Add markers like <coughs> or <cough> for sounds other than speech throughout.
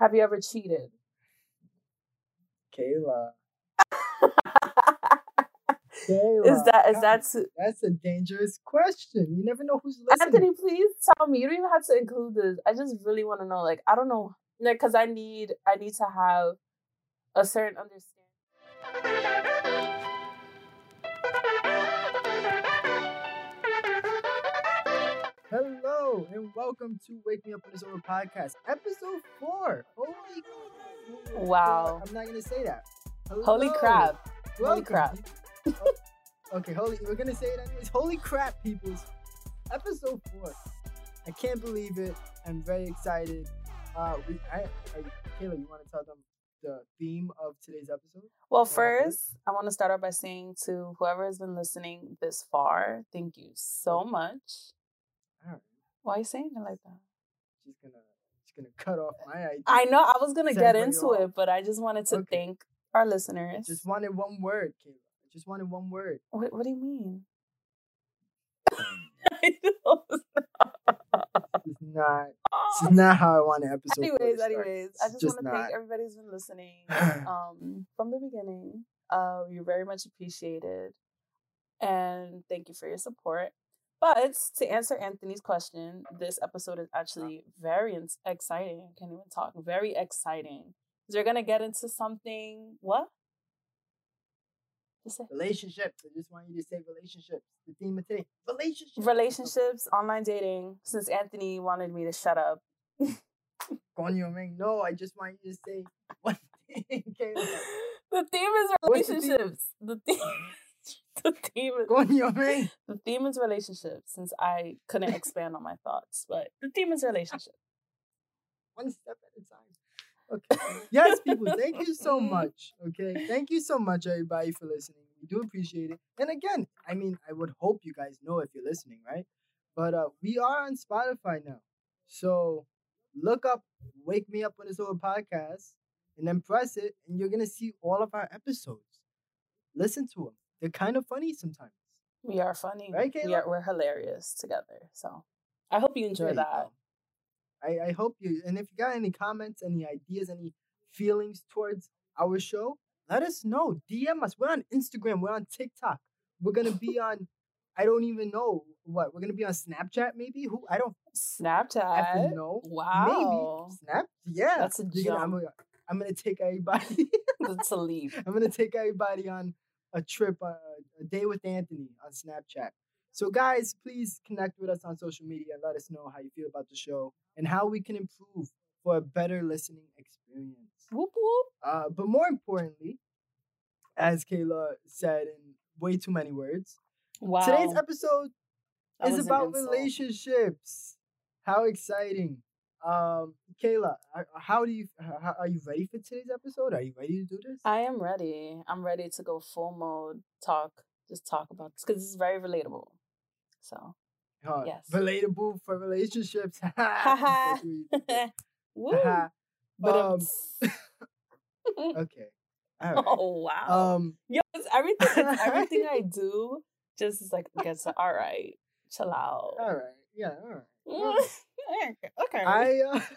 Have you ever cheated? Kayla. Kayla. Is that is God, that That's a dangerous question. You never know who's listening. Anthony? Please tell me. You don't even have to include this. I just really want to know. Like, I don't know, like, because I need I need to have a certain understanding. Hello and welcome to Wake Me Up When It's Over podcast, episode four. Holy Wow. I'm not gonna say that. Holy Hello. crap! Holy Welcome. crap! Oh, <laughs> okay, holy. We're gonna say it anyways. Holy crap, peoples! Episode four. I can't believe it. I'm very excited. Uh, we, I, I, Kayla, you want to tell them the theme of today's episode? Well, first, I want to start off by saying to whoever has been listening this far, thank you so much. Why are you saying it like that? just gonna, just gonna cut off my idea. I know I was gonna get into off. it, but I just wanted to Okay. thank our listeners. Just wanted one word, Kayla. I just wanted one word. what, what do you mean? <laughs> It's not. This is not how I want an episode. anyways, anyways, I just, just want to thank everybody who's been listening <sighs> um, from the beginning. Uh, you're very much appreciated, and thank you for your support. But to answer Anthony's question, this episode is uh-huh. actually very exciting. I can't even talk. Very exciting. You're gonna get into something. What? Say relationships. I just want you to say relationships. The theme of today, relationships. relationships, online dating. Since Anthony wanted me to shut up, <laughs> Coño, man. No, I just want you to say <laughs> one thing. The theme is What's the theme? relationships. The theme, uh-huh. <laughs> the theme, is, Coño, man. the theme is relationships. Since I couldn't <laughs> expand on my thoughts, but the theme is relationships. One step at a time. Okay. Yes, people, thank you so <laughs> much. Okay. Thank you so much, everybody, for listening. We do appreciate it. And again, I mean, I would hope you guys know if you're listening, right? But uh we are on Spotify now. So look up Wake Me Up When It's Over podcast and then press it, and you're gonna see all of our episodes. Listen to them. They're kind of funny sometimes. We are funny. Right, we are, we're hilarious together. So I hope you enjoy you that. go. I, I hope you and if you got any comments, any ideas, any feelings towards our show, let us know. DM us. We're on Instagram. We're on TikTok. We're gonna be <laughs> on. I don't even know what. We're gonna be on Snapchat. Maybe who? I don't Snapchat. know. Wow. Maybe Snap. Yeah. That's a You're I'm, jump. gonna, I'm gonna take everybody. <laughs> That's a leap. <laughs> I'm gonna take everybody on a trip, uh, a day with Anthony on Snapchat. So, guys, please connect with us on social media and let us know how you feel about the show and how we can improve for a better listening experience. Whoop whoop. Uh, but more importantly, as Kayla said in way too many words, Wow. today's episode That is about relationships. How exciting! Um, Kayla, how do you? How, are you ready for today's episode? Are you ready to do this? I am ready. I'm ready to go full mode talk. Just talk about this because it's very relatable. So Uh, Yes. Relatable for relationships. Haha. That's what you did. <laughs> Woo. But Um, <laughs> okay. <laughs> Right. oh wow. Um. Yo, everything. Everything I do. Just is like gets all right. Chill out. All right. Yeah. All right. Okay. <laughs> okay. I. Uh, <laughs>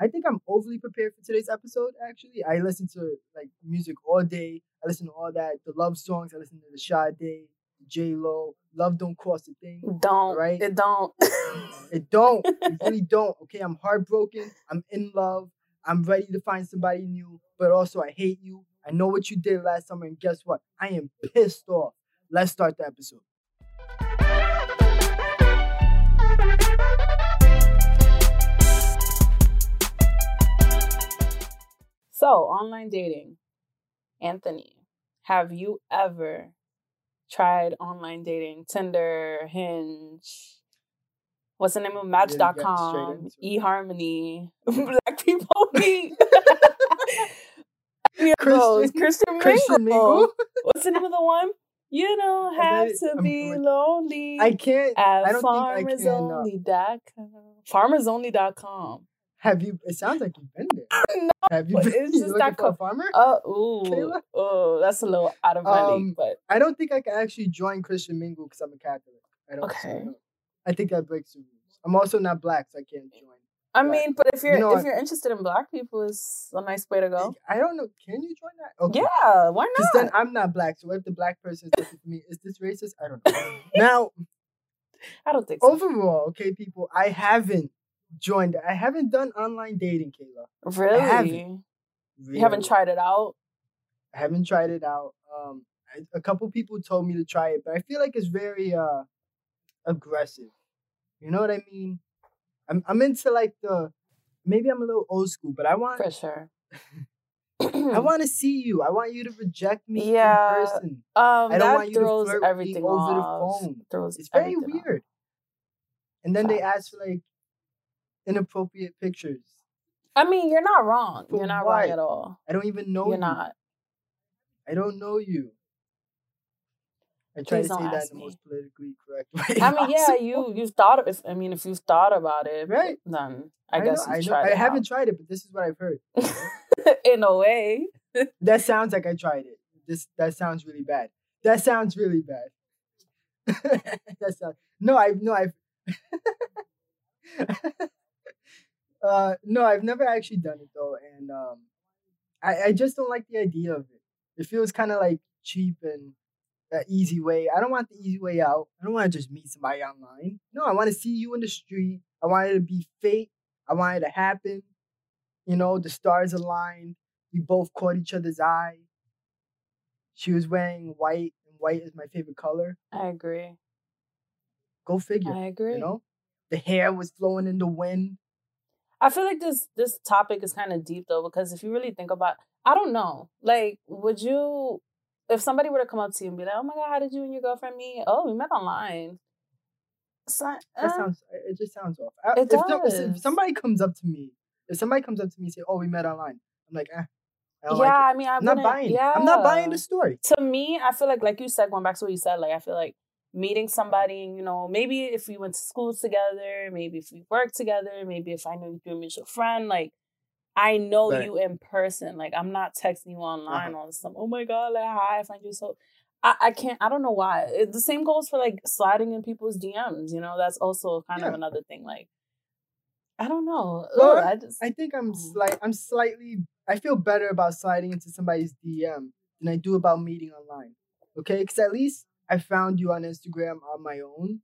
I think I'm overly prepared for today's episode. Actually, I listen to like music all day. I listen to all that, the love songs. I listen to the Sade, J Lo. Love don't cost a thing. don't. right? It don't. <laughs> It don't. It really don't. Okay, I'm heartbroken. I'm in love. I'm ready to find somebody new, but also I hate you. I know what you did last summer, and guess what? I am pissed off. Let's start the episode. So, online dating. Anthony, have you ever tried online dating? Tinder, Hinge, what's the name of Really get straight Match.com, eHarmony, <laughs> Black People Meet. <laughs> Christian- Christian, Christian Mingle. What's the name of the one? You don't have to I'm be lonely I can't. at I don't think I can. Farmersonly.com. Farmersonly.com. have you? It sounds like you've been there. No, Have you been? it's <laughs> just that a co- farmer? Oh, ooh, Kayla? oh, that's a little out of my Um, league, but I don't think I can actually join Christian Mingle because I'm a Catholic. I don't. Okay. I think that breaks the rules. I'm also not black, so I can't join. I mean, but if you're you know if you're interested in black people, it's a nice way to go. I don't know. Can you join that? Okay. Yeah, why Because not? then I'm not black. So what if the black person is <laughs> looking for me, is this racist? I don't know. <laughs> now, I don't think so. overall, okay, people, I haven't joined. I haven't done online dating, Kayla. really? haven't. You haven't tried it out? I haven't tried it out. Um, I, a couple people told me to try it, but I feel like it's very uh aggressive. You know what I mean? I'm I'm into like the maybe I'm a little old school, but I want For sure. <clears throat> I want <clears throat> to see you. I want you to reject me Yeah, in person. Um, I don't that want you to throws flirt with me everything over the off. phone. Throws It's very everything off. weird. And then they Facts. ask for like inappropriate pictures. I mean, you're not wrong. For You're not what? wrong at all. I don't even know You're you. not. I don't know you. I try Please to say that in the me. most politically correct <laughs> way. I mean, yeah, you you've thought of if I mean if you've thought about it, Right. then I, guess I you've know. tried I it haven't tried it, but this is what I've heard. <laughs> in a way. That sounds like I tried it. This that sounds really bad. That sounds really bad. <laughs> that sounds no, I've no, I've uh no, I've never actually done it though, and um, I I just don't like the idea of it. It feels kind of like cheap and an easy way. I don't want the easy way out. I don't want to just meet somebody online. No, I want to see you in the street. I want it to be fate. I want it to happen. You know, the stars aligned. We both caught each other's eye. She was wearing white, and white is my favorite color. I agree. Go figure. I agree. You know, the hair was flowing in the wind. I feel like this this topic is kind of deep though because if you really think about, I don't know, like, would you, if somebody were to come up to you and be like, "Oh my god, how did you and your girlfriend meet? Oh, we met online." So, That uh, sounds. It just sounds off. I- It if, no- if- somebody comes up to me, if somebody comes up to me and say, "Oh, we met online," I'm like, eh, I yeah, like it. I mean, I I'm not buying. Yeah, I'm not buying the story. to me, I feel like, like you said, going back to what you said, like I feel like meeting somebody, you know, maybe if we went to school together, maybe if we worked together, maybe if I know you through a mutual friend, like I know Right. you in person. Like I'm not texting you online Uh-huh. this time. Oh my god, like hi, I find you so. I, I can't. I don't know why. It, the same goes for like sliding in people's DMs. You know, that's also kind of another thing. Like I don't know. Well, Ugh, I just I think I'm Mm. slight. I'm slightly. I feel better about sliding into somebody's DM than I do about meeting online. Okay, because at least I found you on Instagram on my own.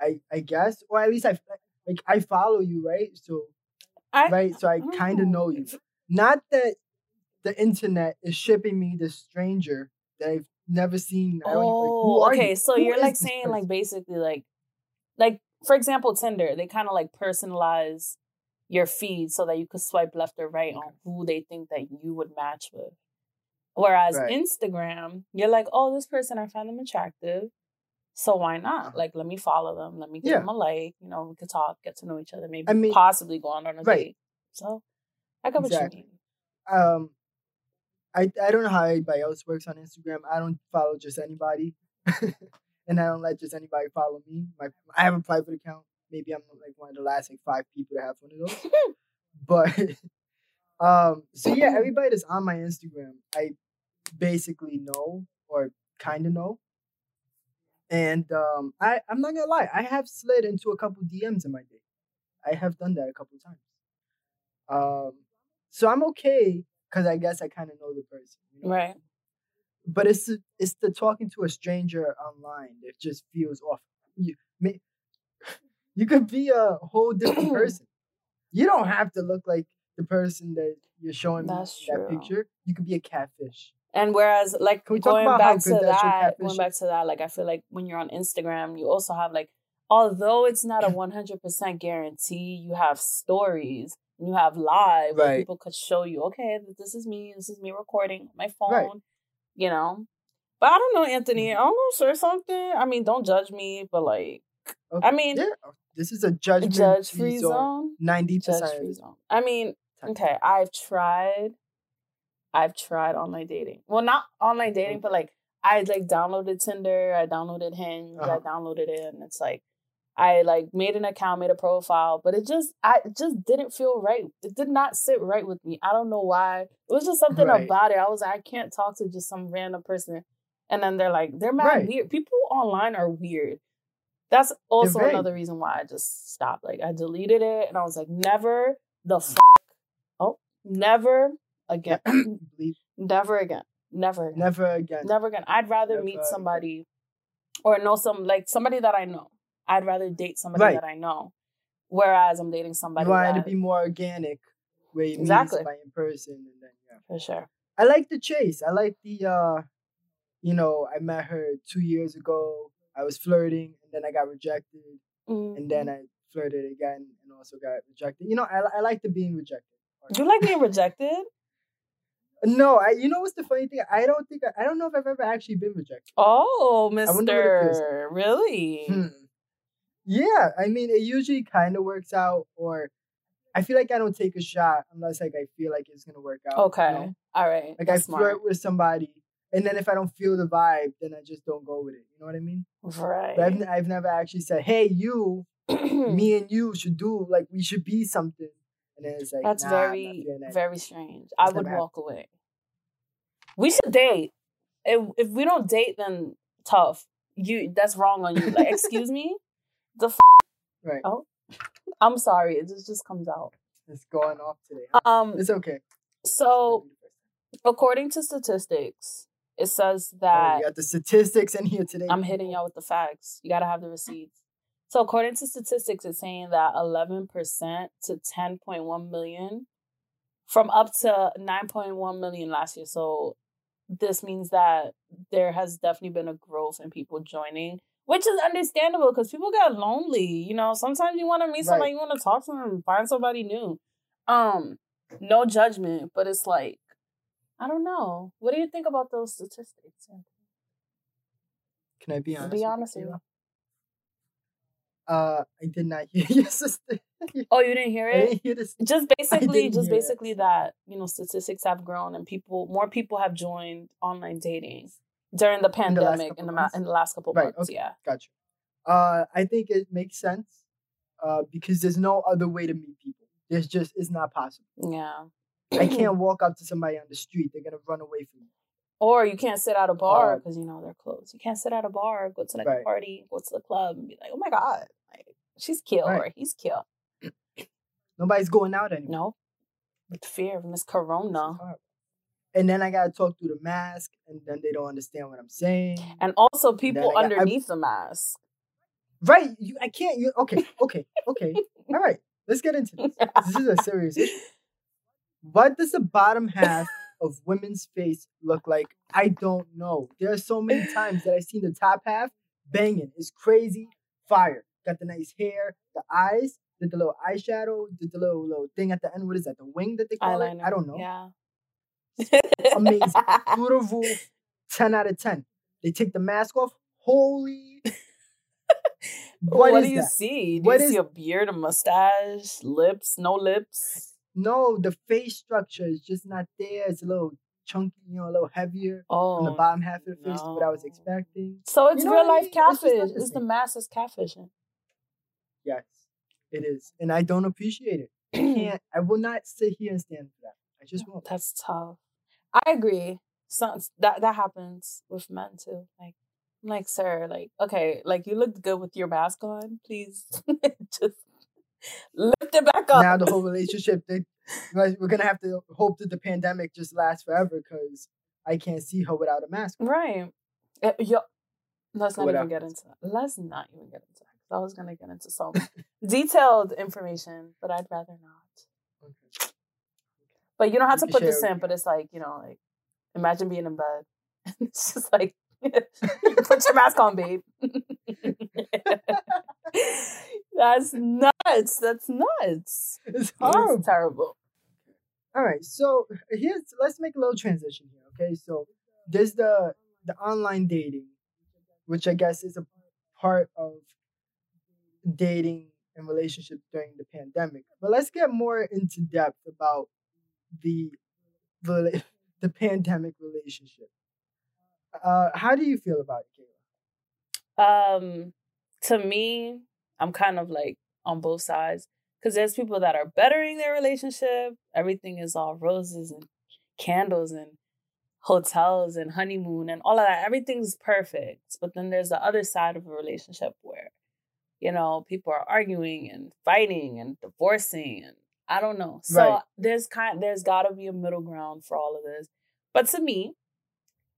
I I guess, or at least I like I follow you, right? So I, right, so I kind of know you. Mm. Not that the internet is shipping me this stranger that I've never seen. Like, Oh, are okay. you? So Who you're like saying person? like basically like like for example Tinder, they kind of like personalize your feed so that you could swipe left or right on who they think that you would match with. Whereas Right. Instagram, you're like, oh, this person I find them attractive. So why not? Uh-huh. Like, let me follow them. Let me give Yeah. them a like. You know, we could talk, get to know each other, maybe I mean- possibly go on on a Right. date. So I what Exactly. you mean. um I I don't know how everybody else works on Instagram. I don't follow just anybody. <laughs> and I don't let just anybody follow me. My I have a private account. Maybe I'm like one of the last like five people to have one of those. <laughs> but <laughs> um so yeah, everybody that's on my Instagram, I basically know or kind of know. And um I I'm not gonna lie, I have slid into a couple DMs in my day. I have done that a couple times. Um so I'm okay because I guess I kind of know the person. You know? Right. But it's the- it's the talking to a stranger online that just feels off. You may, <sighs> you could be a whole different <clears throat> person. You don't have to look like the person that you're showing That's in that true. picture. You could be a catfish. And whereas, like Can we talk going back to that going back to that, like I feel like when you're on Instagram, you also have like, although it's not a <coughs> 100% guarantee, you have stories, you have live where people could show you, okay, this is me, this is me recording my phone, Right. you know. But I don't know, Anthony. I'm gonna say something. I mean, don't judge me, but like, Okay. I mean, Yeah, oh, this is a judgment judge free zone. Ninety percent. free zone. I mean, okay, I've tried. I've tried online dating. Well, not online dating, but like I like downloaded Tinder, I downloaded Hinge, I Uh-huh. downloaded it, and it's like I like made an account, made a profile, but it just I it just didn't feel right. It did not sit right with me. I don't know why. It was just something Right. about it. I was like, I can't talk to just some random person. And then they're like, they're mad Right. weird. People online are weird. That's also another reason why I just stopped. Like I deleted it and I was like, never the f- oh, never again, <clears throat> never again, never, again. Never again. never again. I'd rather Never meet again. somebody or know some like somebody that I know. I'd rather date somebody Right. that I know, whereas I'm dating somebody you want it that to be more organic, where you Exactly. meet somebody in person, and then yeah. for sure. I like the chase. I like the uh you know, I met her two years ago. I was flirting and then I got rejected. And then Mhm. I flirted again and also got rejected. You know, I I like the being rejected. part. you like being rejected? No, I you know what's the funny thing? I don't think I, I don't know if I've ever actually been rejected. Oh, wonder what it feels Mister, really? Hmm. Yeah, I mean it usually kind of works out or I feel like I don't take a shot unless like I feel like it's gonna work out. you Okay, know? all right. Like That's I flirt smart. with somebody and then if I don't feel the vibe, then I just don't go with it. You know what I mean? Right. But I've, I've never actually said, "Hey, you, <clears throat> me and you should do like we should be something," and then it's like That's nah, very, that. very strange. I It's would walk away. We should date. If if we don't date, then tough. You that's wrong on you. Like, <laughs> excuse me. The f- right. oh, I'm sorry. It just just comes out. It's going off today. huh? Um. It's okay. So according to statistics, it says Oh, that we got the statistics in here today. I'm hitting y'all with the facts. You gotta have the receipts. So according to statistics, it's saying that 11% to 10.1 million from up to 9.1 million last year. So this means that there has definitely been a growth in people joining, which is understandable because people get lonely. You know, sometimes you want to meet somebody, Right. you want to talk to them, find somebody new. Um, no judgment, but it's like, I don't know. What do you think about those statistics? Can I be honest? Be you, honest with Kayla? Uh, I did not hear <laughs> your sister. Oh, you didn't hear it? didn't hear this. just basically just basically that you know statistics have grown and people more people have joined online dating during the pandemic in the ma- in the last couple Right, months okay. yeah Gotcha. Uh, I think it makes sense. Uh, because there's no other way to meet people. There's just it's not possible. yeah I can't <clears throat> walk up to somebody on the street. They're gonna run away from me. or you can't sit at a bar Uh, because you know they're closed you can't sit at a bar go to like a party go to the club and be like oh my god she's cute Right. or he's cute Nobody's going out anymore. no with fear of miss This corona. And then I gotta talk through the mask, and then they don't understand what I'm saying. and also people I got- I- underneath the mask Right? You, I can't. You okay? <laughs> Okay? Okay? All right. Let's get into this. This is a serious issue. What does the bottom half of women's face look like? I don't know. There are so many times that I've seen the top half banging. It's crazy. Fire. Got the nice hair, the eyes, did the little eyeshadow, did the little little thing at the end. What is that? The wing that they call eyeliner it? I don't know. yeah Amazing. Beautiful. 10 out of 10. They take the mask off. Holy. <laughs> what, what do you that? see? Do What you is- see a beard, a mustache, lips, no lips? No, the face structure is just not there. It's a little chunky, you know, a little heavier on the Oh, bottom half of the face. What I was expecting. so it's know real what I life mean? It's catfish. the It's the same. mass is catfishing. Yes, it is, and I don't appreciate it. I <clears throat> can't. I will not sit here and stand for that. I just won't. That's tough. I agree. Some that that happens with men too. Like, I'm like, sir, like, okay, like you looked good with your mask on. Please, <laughs> just lift it back up. Now the whole relationship, they, we're gonna have to hope that the pandemic just lasts forever because I can't see her without a mask. right. Uh, yo, let's not what even get into that. Let's not even get into I was gonna get into some detailed information, but I'd rather not. Okay. But you don't have You to put this in. But it's like you know, like imagine being in bed. <laughs> it's just like <laughs> put your mask on, babe. <laughs> That's nuts. That's nuts. It's It's horrible. terrible. All right, so here's let's make a little transition here. Okay, so there's the the online dating, which I guess is a part of dating and relationships during the pandemic. But let's get more into depth about the the, <laughs> the pandemic relationship. Uh, how do you feel about it, Kayla? Um, to me, I'm kind of like on both sides because there's people that are bettering their relationship. Everything is all roses and candles and hotels and honeymoon and all of that. Everything's perfect. But then there's the other side of a relationship where you know, people are arguing and fighting and divorcing and I don't know. So Right. there's kind there's got to be a middle ground for all of this. But to me,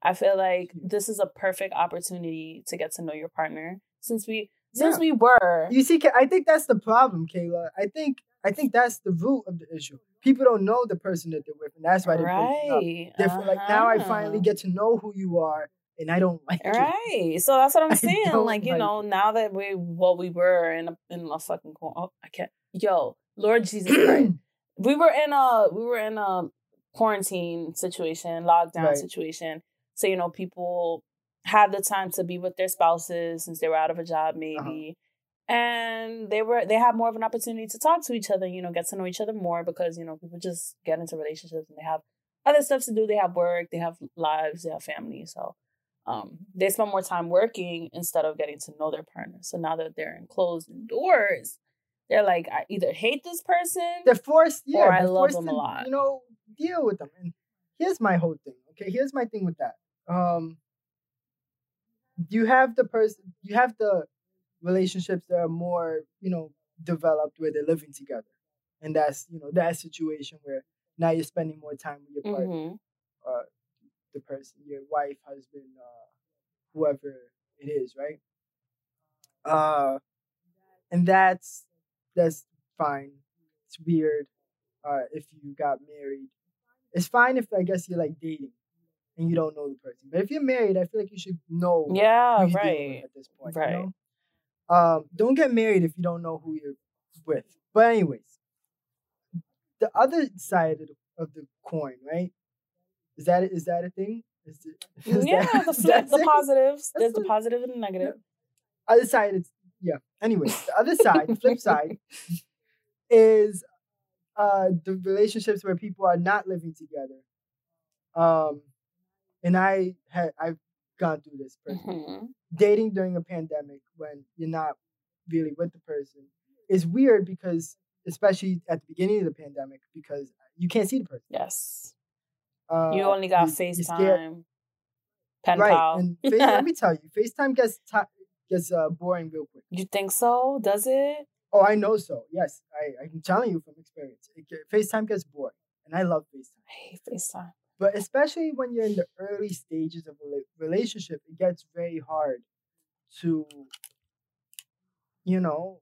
I feel like this is a perfect opportunity to get to know your partner since we since Yeah. we were You see, I think that's the problem, Kayla. I think I think that's the root of the issue. People don't know the person that they're with, and that's why they're breaking up. right. They're like now I finally uh-huh. get to know who you are, and I don't <laughs> like it. Right. So that's what I'm <laughs> saying. Like, you like know, it. now that we what we were in a in a fucking oh, I can't yo, Lord Jesus Christ. <clears throat> we were in a we were in a quarantine situation, lockdown Right. situation. So, you know, people had the time to be with their spouses since they were out of a job uh-huh. maybe. And they were they had more of an opportunity to talk to each other, you know, get to know each other more because, you know, people just get into relationships and they have other stuff to do. They have work, they have lives, they have families. So um, they spend more time working instead of getting to know their partner. So now that they're in closed doors, they're like, I either hate this person. They're forced, yeah. Or I love them a lot. You know, deal with them. And here's my whole thing. Okay, here's my thing with that. Um, you have the person, you have the relationships that are more, you know, developed where they're living together, and that's you know that situation where now you're spending more time with your partner, Mhm. uh, the person, your wife, husband, uh, whoever it is, right? Uh, and that's that's fine. It's weird uh, if you got married. It's fine if I guess you're like dating and you don't know the person. But if you're married, I feel like you should know Yeah, who you're dealing with right. at this point. Right. You know? Um, don't get married if you don't know who you're with. But anyways, the other side of the, of the coin, right? Is that is that a thing? Is it, <laughs> is yeah, that- the the positives. There's the positive and the negative. other side it's yeah Anyway, the other side the flip <laughs> side is uh the relationships where people are not living together um and i had i've gone through this personally. Mhm. dating during a pandemic when you're not really with the person is weird because especially at the beginning of the pandemic because you can't see the person Yes. Uh, You only got you- FaceTime, pen right pal. and <laughs> Face- let me tell you facetime gets ti gets uh, boring real quick you think so? Does it? Oh, I know so. Yes, I, I'm telling you from experience. It get, FaceTime gets boring, and I love FaceTime. I hate FaceTime. But especially when you're in the early stages of a relationship, it gets very hard to, you know,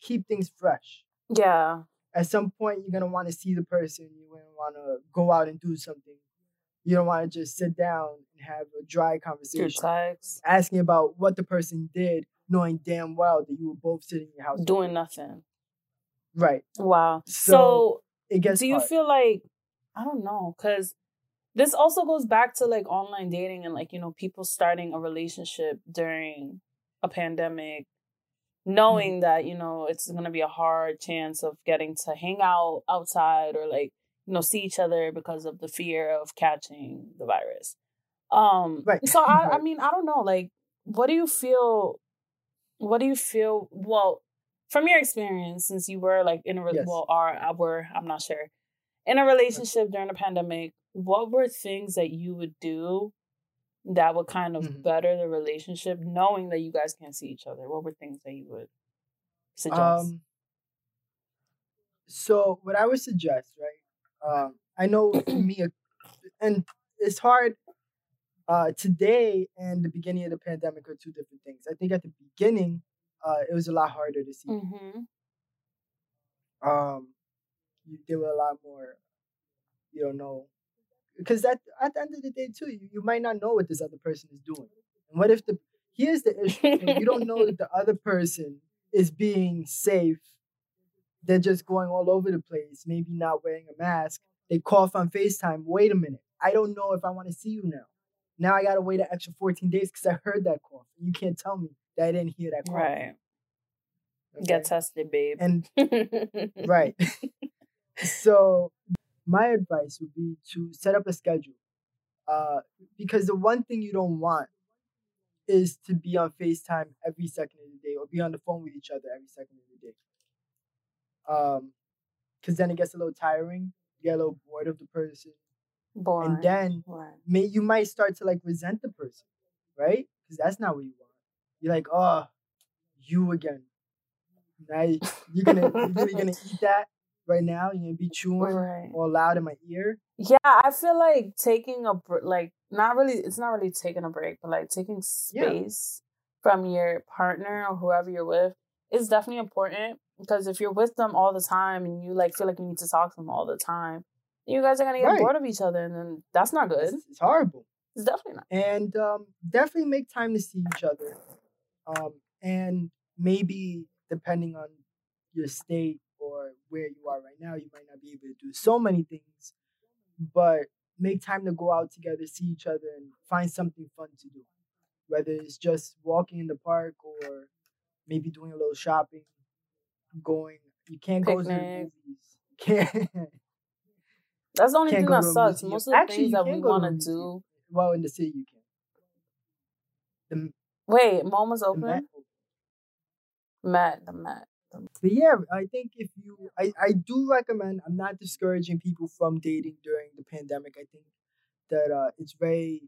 keep things fresh. Yeah. At some point, you're gonna want to see the person. You're gonna want to go out and do something. You don't want to just sit down and have a dry conversation, asking about what the person did, knowing damn well that you were both sitting in your house Doing nothing. Right. Wow. So, So, It gets do you hard. feel like I don't know, because this also goes back to like online dating and like, you know, people starting a relationship during a pandemic, knowing Mm-hmm. that, you know, it's gonna be a hard chance of getting to hang out outside or like, you know, see each other because of the fear of catching the virus. Um Right. so I, I mean, I don't know, like what do you feel what do you feel well from your experience since you were like in a re- Yes. well are I were I'm not sure in a relationship during the pandemic what were things that you would do that would kind of Mhm. better the relationship knowing that you guys can't see each other what were things that you would suggest Um, so what I would suggest, right? Um, I know for me, <clears throat> and it's hard. Uh, today and the beginning of the pandemic are two different things. I think at the beginning, uh, it was a lot harder to see. mm-hmm. Um, you, there were a lot more. You don't know, because that at the end of the day too, you, you might not know what this other person is doing. And what if the here's the issue: you don't know <laughs> that the other person is being safe. They're just going all over the place, maybe not wearing a mask. They cough on FaceTime. Wait a minute. I don't know if I want to see you now. Now I gotta wait an extra 14 days because I heard that cough. You can't tell me that I didn't hear that cough. right okay? get tested babe And <laughs> right. so my advice would be to set up a schedule. Uh, because the one thing you don't want is to be on FaceTime every second of the day or be on the phone with each other every second of the day. Um, because then it gets a little tiring. You get a little bored of the person, and then may you might start to like resent the person, right? Because that's not what you want. You're like, oh, you again. Now you- you're gonna you're really gonna <laughs> eat that right now. You're gonna be chewing Right. all loud in my ear. Yeah, I feel like taking a br- like not really. It's not really taking a break, but like taking Yeah. space from your partner or whoever you're with is definitely important because if you're with them all the time and you like feel like you need to talk to them all the time, you guys are gonna get Right. bored of each other, and then that's not good. It's, it's horrible. It's definitely not. and um, definitely make time to see each other. Um, and maybe depending on your state or where you are right now, you might not be able to do so many things, but make time to go out together, see each other, and find something fun to do. Whether it's just walking in the park or maybe doing a little shopping, going. You can't go to the movies. <laughs> Can't. That's the only thing that sucks. Most of the Actually, things that we go to a want to do. well, in the city you can. The, Wait, MoMA was open. Met- Met the Met. But yeah, I think if you, I, I do recommend. I'm not discouraging people from dating during the pandemic. I think that uh, it's very,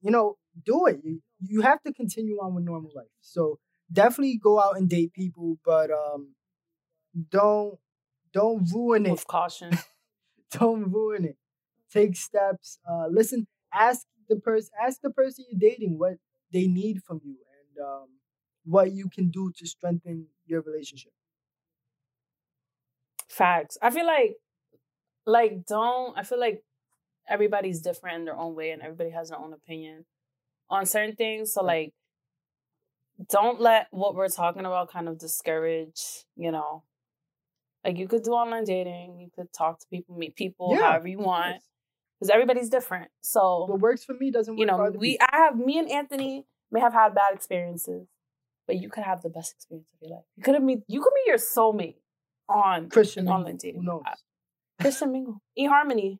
you know, do it. You you have to continue on with normal life. So definitely go out and date people, but um, don't don't ruin it. With caution. <laughs> Don't ruin it. Take steps. Uh, listen. Ask the person. Ask the person you're dating what they need from you and um, what you can do to strengthen your relationship. Facts. I feel like, like, don't. I feel like everybody's different in their own way, and everybody has their own opinion on certain things. So, like, don't let what we're talking about kind of discourage. You know, like you could do online dating, you could talk to people, meet people, Yeah, however you want, because everybody's different. So, what works for me doesn't work you know, we people. I have me and Anthony may have had bad experiences, but you could have the best experience of your life. You could have meet you could meet your soulmate on Christian online dating Who knows? Christian Mingle. eHarmony.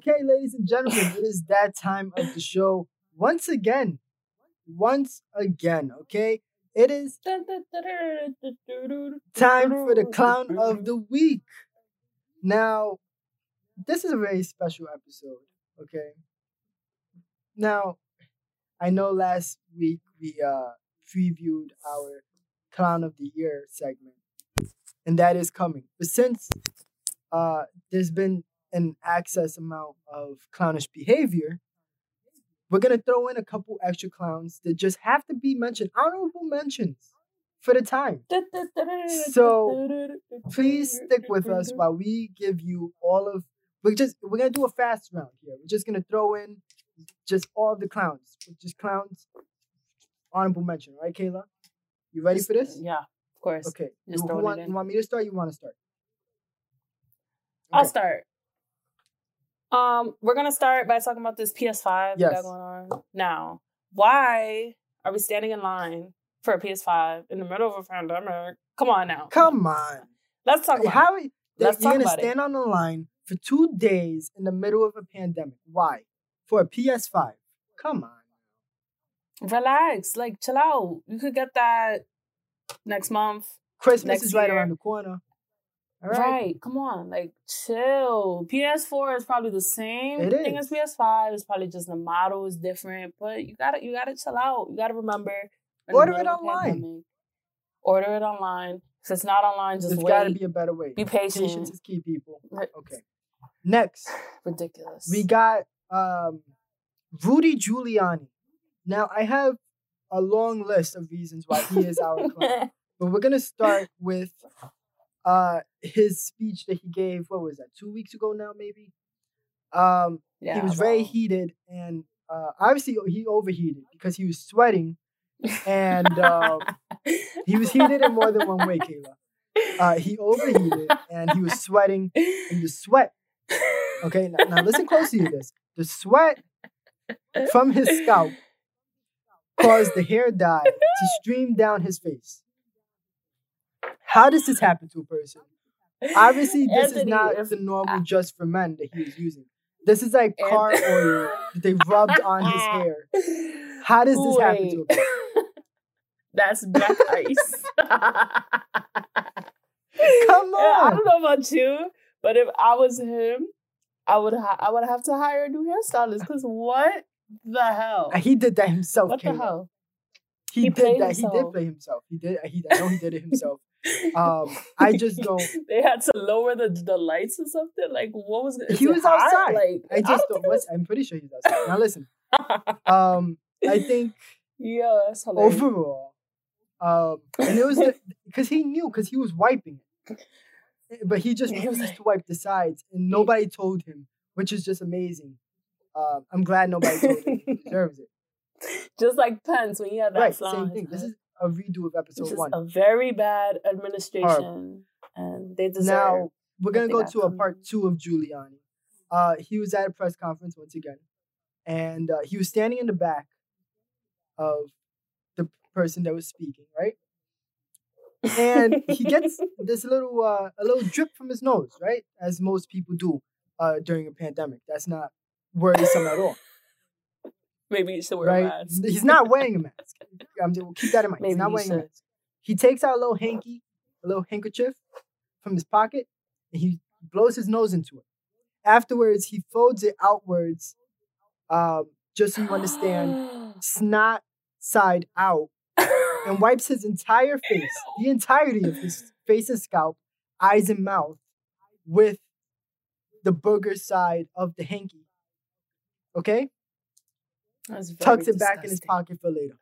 Okay, ladies and gentlemen, it is that time of the show once again. Once again, okay? It is time for the clown of the week. Now, this is a very special episode, okay? Now, I know last week we uh previewed our clown of the year segment, and that is coming. But since uh there's been an excess amount of clownish behavior, we're gonna throw in a couple extra clowns that just have to be mentioned, honorable mentions for the time. So, Please stick with us while we give you all of. We're just we're gonna do a fast round here. We're just gonna throw in just all of the clowns, just clowns. Honorable mention, right, Kayla? You ready for this? Yeah, of course. Okay. Just You, throwing who it want, you want me to start? You want to start? I'll start. Um, we're gonna start by talking about this PS5 we Yes. got going on now. Why are we standing in line for a PS5 in the middle of a pandemic? Come on now. Come on. Let's talk about How it. Let's you're talk gonna about it. stand on the line for two days in the middle of a pandemic? Why? For a PS5? Come on. Relax, like chill out. You could get that next month. Christmas Next is right year. around the corner. All Right. right. Come on, like chill. PS4 is probably the same It thing is. as PS5. It's probably just the model is different, but you gotta you gotta chill out. You gotta remember. we're in the Order it middle of a online. pandemic. Order it online. If it's not online, just There's wait. got to be a better way. Be patient. Patience is key, people. Okay. Next, <sighs> Ridiculous. we got um, Rudy Giuliani. Now, I have a long list of reasons why he is our <laughs> clown, but we're gonna start with uh, his speech that he gave. What was that? Two weeks ago now, maybe. Um, yeah, he was very heated, and uh, obviously he overheated because he was sweating, and um, <laughs> he was heated in more than one way, Kayla. Uh, he overheated and he was sweating, and the sweat. Okay, now, now listen closely to this. The sweat from his scalp <laughs> caused the hair dye to stream down his face. How does this happen to a person? Obviously, this is not if- the normal just for men that he was using. This is like car Anthony- oil that they rubbed <laughs> on his hair. How does this happen to a person? <laughs> That's black ice. <laughs> Come on. I don't know about you, but if I was him, I would ha- I would have to hire a new hairstylist. Because what the hell? Uh, He did that himself. What the hell? He, He did that. He did himself. play himself. He did. He. I know he did it himself. Um, I just don't. <laughs> they had to lower the, the lights or something. Like what was? He was hot? outside. Like I just don't. think What's, I'm pretty sure he's outside. Now listen. <laughs> Um, I think yeah, that's hilarious. overall, um, and it was <laughs> because he knew because he was wiping it, but he just refused like- to wipe the sides, and nobody told him, which is just amazing. Um, I'm glad nobody told him. He deserves it. Just like Pence when he had that Right, same thing. This is a redo of episode one. a very bad administration, and they deserve. Now we're gonna go to a part two of Giuliani. Uh, he was at a press conference once again, and uh, he was standing in the back of the person that was speaking, right? And he gets <laughs> this little uh, a little drip from his nose, right? As most people do uh, during a pandemic. That's not worrisome at all, Maybe you should wear right? a mask. He's not wearing a <laughs> mask. I'm just, keep that in mind. Maybe He's not wearing a mask. He takes out a little hanky, a little handkerchief from his pocket, and he blows his nose into it. Afterwards, he folds it outwards, um, just so you understand, <gasps> snot side out, and wipes his entire <laughs> face, the entirety of his face and scalp, eyes and mouth, with the booger side of the hanky. Okay? Tucks it back in his pocket for later.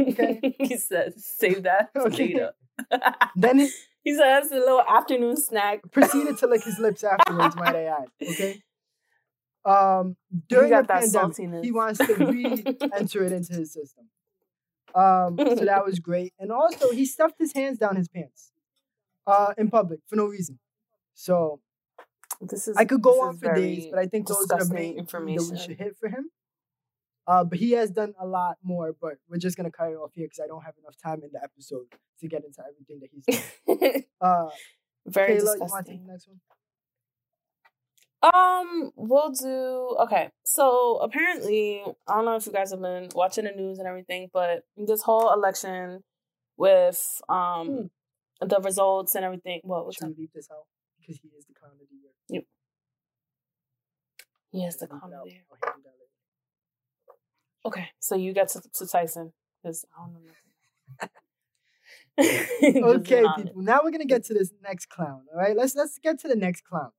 Okay. <laughs> he said, "Save that for Okay. later." Then he <laughs> he said, "That's a little afternoon snack." proceeded to lick his lips <laughs> afterwards, might I add. Okay? Um, during the that pandemic, saltiness. he wants to re-enter it into his system. Um, so that was great. And also, he stuffed his hands down his pants uh, in public for no reason. So This is. I could go on for days, but I think those are the main three that we information. should hit for him. Uh, but he has done a lot more, but we're just gonna cut it off here because I don't have enough time in the episode to get into everything that he's done. <laughs> Uh, very Kayla, you want to take disgusting. the next one? Um, we'll do okay. So apparently, I don't know if you guys have been watching the news and everything, but this whole election with um the results and everything. Was Should we leave this out because he is the clown of? Yes, the Leave it out. comedy. I'll handle that later. Okay, so you get to, to Tyson because I don't know. nothing. <laughs> <laughs> Okay, people. Now we're gonna get to this next clown. All right, let's let's get to the next clown.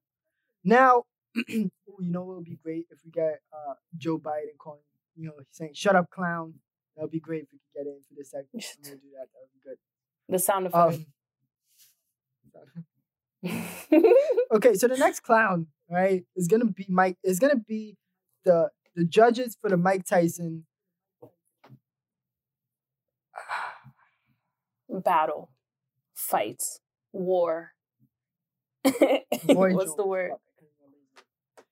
Now, <clears throat> you know what would be great if we get uh, Joe Biden calling, you know, saying "Shut up, clown." That would be great if we could get it in for this segment. I'm gonna do that. That would be good. The sound of Um, <laughs> okay, so the next clown, right, is gonna be Mike. Is gonna be the the judges for the Mike Tyson. <sighs> Battle, fight, war. <laughs> What's the word? Fuck, I couldn't remember his name.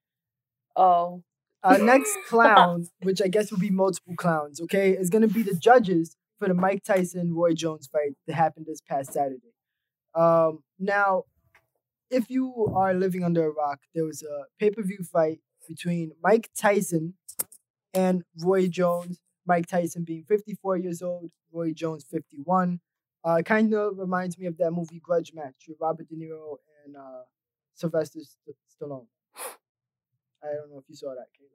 Oh, uh, next <laughs> clown, which I guess will be multiple clowns, okay, is going to be the judges for the Mike Tyson Roy Jones fight that happened this past Saturday. Um, now, if you are living under a rock, there was a pay per view fight between Mike Tyson and Roy Jones. Mike Tyson being 54 years old, Roy Jones 51. Uh, kind of reminds me of that movie Grudge Match with Robert De Niro and uh, Sylvester St- Stallone. I don't know if you saw that, Caleb.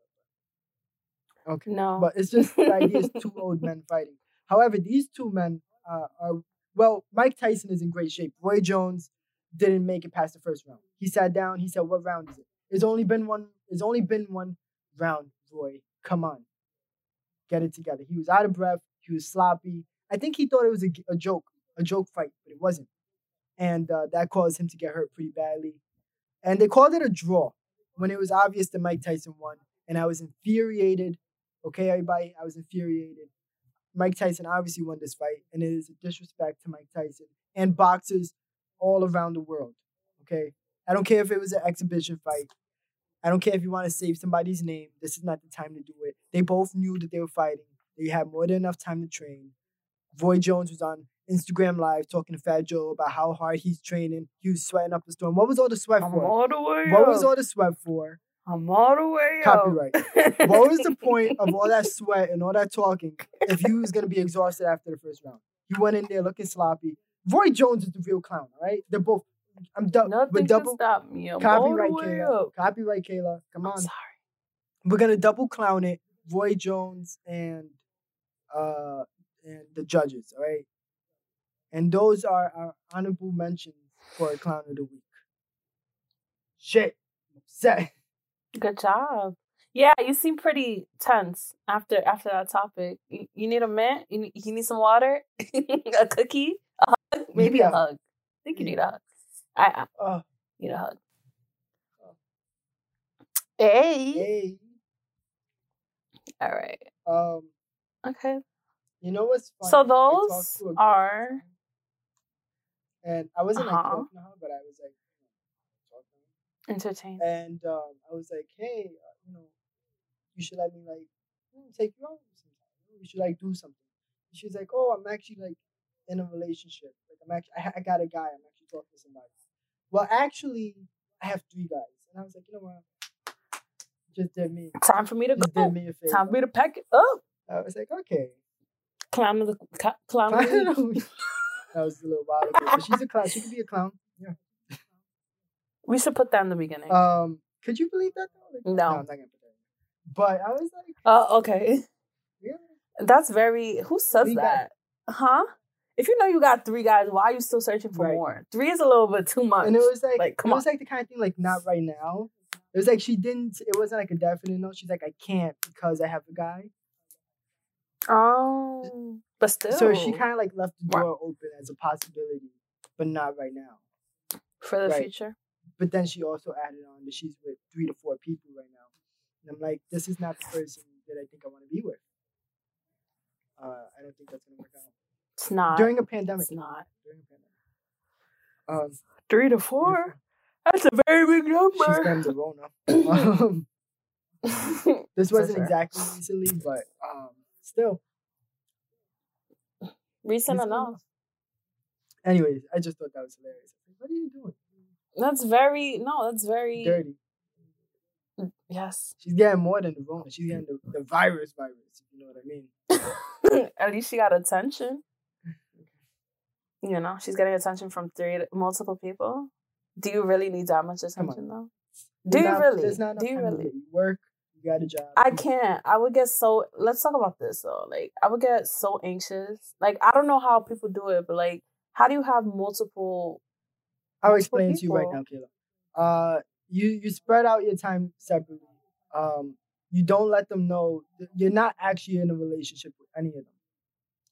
Okay. no. But it's just the idea is two <laughs> old men fighting. However, these two men uh, are well. Mike Tyson is in great shape. Roy Jones didn't make it past the first round. He sat down. He said, "What round is it? It's only been one. It's only been one round. Roy, come on, get it together." He was out of breath. He was sloppy. I think he thought it was a joke, a joke fight, but it wasn't, and uh, that caused him to get hurt pretty badly. And they called it a draw when it was obvious that Mike Tyson won, and I was infuriated. Okay, everybody, I was infuriated. Mike Tyson obviously won this fight, and it is a disrespect to Mike Tyson and boxers all around the world. Okay, I don't care if it was an exhibition fight. I don't care if you want to save somebody's name. This is not the time to do it. They both knew that they were fighting. They had more than enough time to train. Roy Jones was on Instagram Live talking to Fat Joe about how hard he's training. He was sweating up a storm. What was all the sweat for? I'm for? all the way What was all the sweat for? I'm all the way up. Copyright. what was the point of all that <laughs> sweat and all that talking if you was gonna be exhausted after the first round? You went in there looking sloppy. Roy Jones is the real clown, all right? They're both. I'm done. Nothing We're can double stop me. I'm copyright, all the way Kayla. up. Copyright, Kayla. Come on. I'm sorry. We're gonna double clown it. Roy Jones and uh and the judges, all right? And those are our honorable mentions for clown of the week. Shit. I'm upset. Good job. Yeah, you seem pretty tense after after that topic. You, you need a mint? You need, you need some water? <laughs> a cookie? Maybe a hug. I think you need a hug. I, I Oh, need a hug. Oh. Hey. hey. All right. Um, Okay. you know what's funny? So those are and I wasn't like Uh-huh. talking to her, but I was like you know, entertaining. And um, I was like, hey, uh, you know, you should let me like take you out sometime. You, should like do something. And she's like, oh, I'm actually like in a relationship. Like I'm actually, I, I got a guy. I'm actually talking to somebody. Well, actually, I have three guys, and I was like, you know what? Just did me. Time for me to Just go. did me a favor. Time for me to pack it up. I was like, okay. To the cl- climb to the that was a little while ago, but she's a clown. She could be a clown. Yeah. We should put that in the beginning. Um, could you believe that? Though? Like, No. I'm not gonna put that. In. But I was like, Oh, okay. yeah. That's very. Who says that? Huh? If you know you got three guys, why are you still searching for Right. more? Three is a little bit too much. And it was like, Like, it come was like the kind of thing like not right now. It was like she didn't. It wasn't like a definite no. She's like, I can't because I have a guy. oh, but still. So she kind of like left the door open as a possibility, but not right now. for the right. future. But then she also added on that she's with three to four people right now, and I'm like, this is not the person that I think I want to be with. Uh, I don't think that's gonna work out It's not. during a pandemic. it's not. During a pandemic. Um, Three to four. That's a very big number. She's been the <laughs> Rona. um, this So wasn't sure. exactly recently, but um, still. Recent enough. Anyways, I just thought that was hilarious. I was like, What are you doing? That's very no. That's very Dirty. yes. She's getting more than the Rona. She's getting <laughs> the, the virus virus, if you know what I mean. At least she got attention. You know, she's getting attention from three multiple people. Do you really need that much attention though? Do you not- really? Not Do you really? do. You work, you got a job. I can't. I would get so. Let's talk about this though. Like, I would get so anxious. Like, I don't know how people do it, but like, how do you have multiple? I'll multiple explain to you right now. Kayla. Uh, you you spread out your time separately. Um, you don't let them know you're not actually in a relationship with any of them.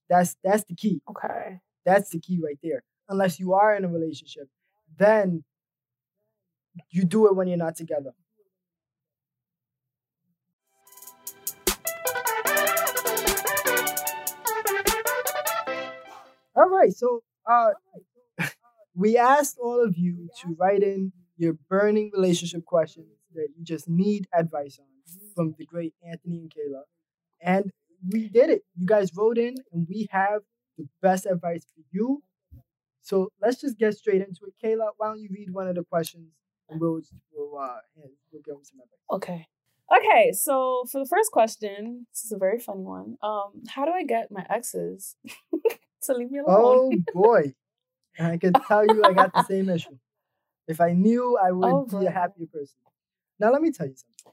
That's that's the key. Okay. That's the key right there. Unless you are in a relationship, then you do it when you're not together. All right, so uh, we asked all of you to write in your burning relationship questions that you just need advice on from the great Anthony and Kayla. And we did it. You guys wrote in, and we have the best advice for you. So let's just get straight into it. Kayla, why don't you read one of the questions and we'll, we'll, uh, we'll give them some advice. Okay. Okay. So for the first question, this is a very funny one. Um, how do I get my exes <laughs> to leave me alone? Oh boy. I can tell you I got the same <laughs> issue. If I knew, I would Oh, be a happier person. Now let me tell you something.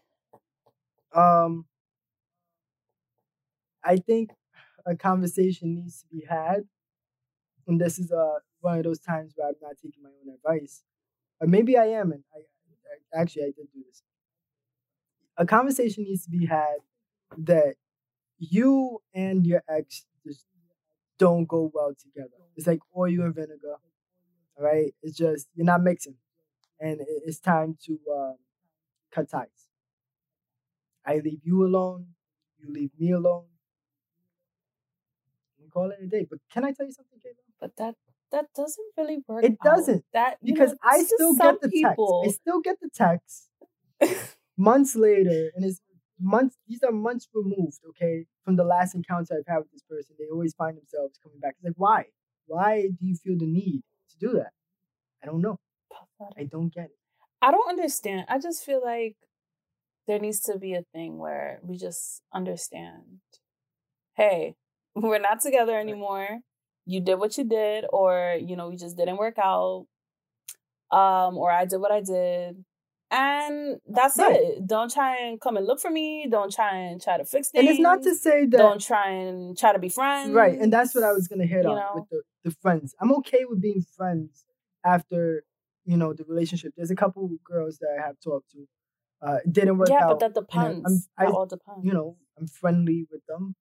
Um I think a conversation needs to be had. And this is uh one of those times where I'm not taking my own advice. Or maybe I am and I, I actually I did do this. A conversation needs to be had that you and your ex just don't go well together. It's like oil and vinegar. All right, it's just you're not mixing, and it's time to um, cut ties. I leave you alone. You leave me alone. Call it a day. But can I tell you something, Kayla? But that that doesn't really work. It doesn't, That Because know, I still get the people, text. I still get the text <laughs> months later, and it's months. These are months removed, okay, from the last encounter I've had with this person. They always find themselves coming back. It's like, why? Why do you feel the need to do that? I don't know. I don't get it. I don't understand. I just feel like there needs to be a thing where we just understand. Hey, we're not together anymore. You did what you did, or you know, we just didn't work out. Um, or I did what I did. And that's Right. it. Don't try and come and look for me. Don't try and try to fix things. And it's not to say that don't try and try to be friends. Right, and that's what I was gonna hit you on know? with the, the friends. I'm okay with being friends after you know the relationship. There's a couple girls that I have talked to. Uh, it didn't work Yeah, out. Yeah, but that and I'm- depends. I- that all depends. you know, I'm friendly with them,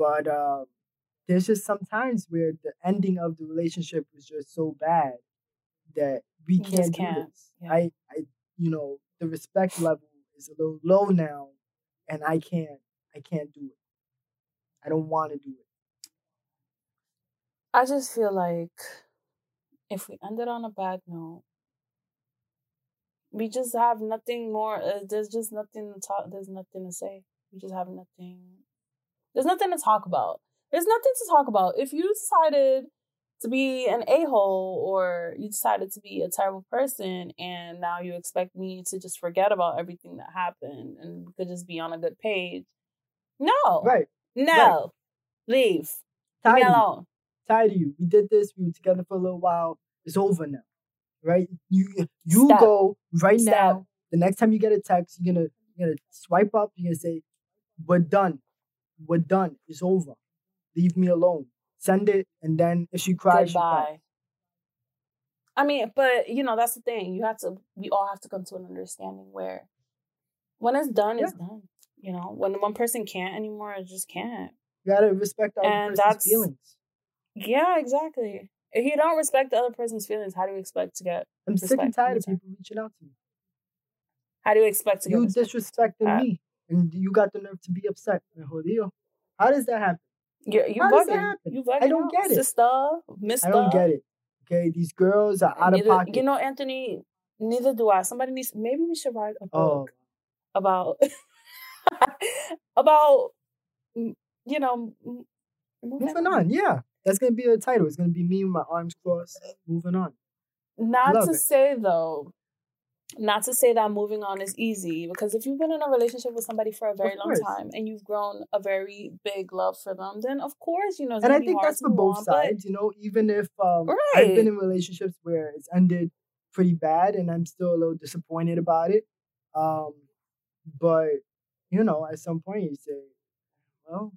but uh, there's just sometimes where the ending of the relationship was just so bad that we You can't, just do can't, this. yeah. I, I, you know, the respect level is a little low now, and I can't, I can't do it. I don't want to do it. I just feel like if we ended on a bad note, we just have nothing more. Uh, there's just nothing to talk. There's nothing to say. We just have nothing. There's nothing to talk about. There's nothing to talk about. If you decided to be an a hole or you decided to be a terrible person, and now you expect me to just forget about everything that happened and we could just be on a good page, no, Right. no, leave, leave me Tired of you. alone. Tired of you. We did this. We were together for a little while. It's over now. Right? You you go right now. The next time you get a text, you're gonna you're gonna swipe up. You're gonna say, "We're done. We're done. It's over. Leave me alone." Send it, and then if she cries, she cries. goodbye. I mean, but you know, that's the thing. You have to we all have to come to an understanding where when it's done, it's done. You know, when one person can't anymore, it just can't. You gotta respect the other And that's- feelings. Yeah, exactly. If you don't respect the other person's feelings, how do you expect to get I'm sick and tired of people reaching out to me. how do you expect to get You respect? disrespecting me, and you got the nerve to be upset. Jodido. Oh, How does that happen? You're, you How does that happen? You I don't out, get it. Sister, mister. I don't get it. Okay, these girls are out of Neither- pocket. You know, Anthony, neither do I. Somebody needs maybe we should write a book. oh, about <laughs> about you know moving on. Yeah, that's gonna be the title. It's gonna be me with my arms crossed. Moving on. Not Love to it. say though, not to say that moving on is easy because if you've been in a relationship with somebody for a very long time and you've grown a very big love for them, then of course you know. And I think that's for both on, sides. You know, even if um, I've been in relationships where it's ended pretty bad, and I'm still a little disappointed about it. Um, but you know, at some point you say, well,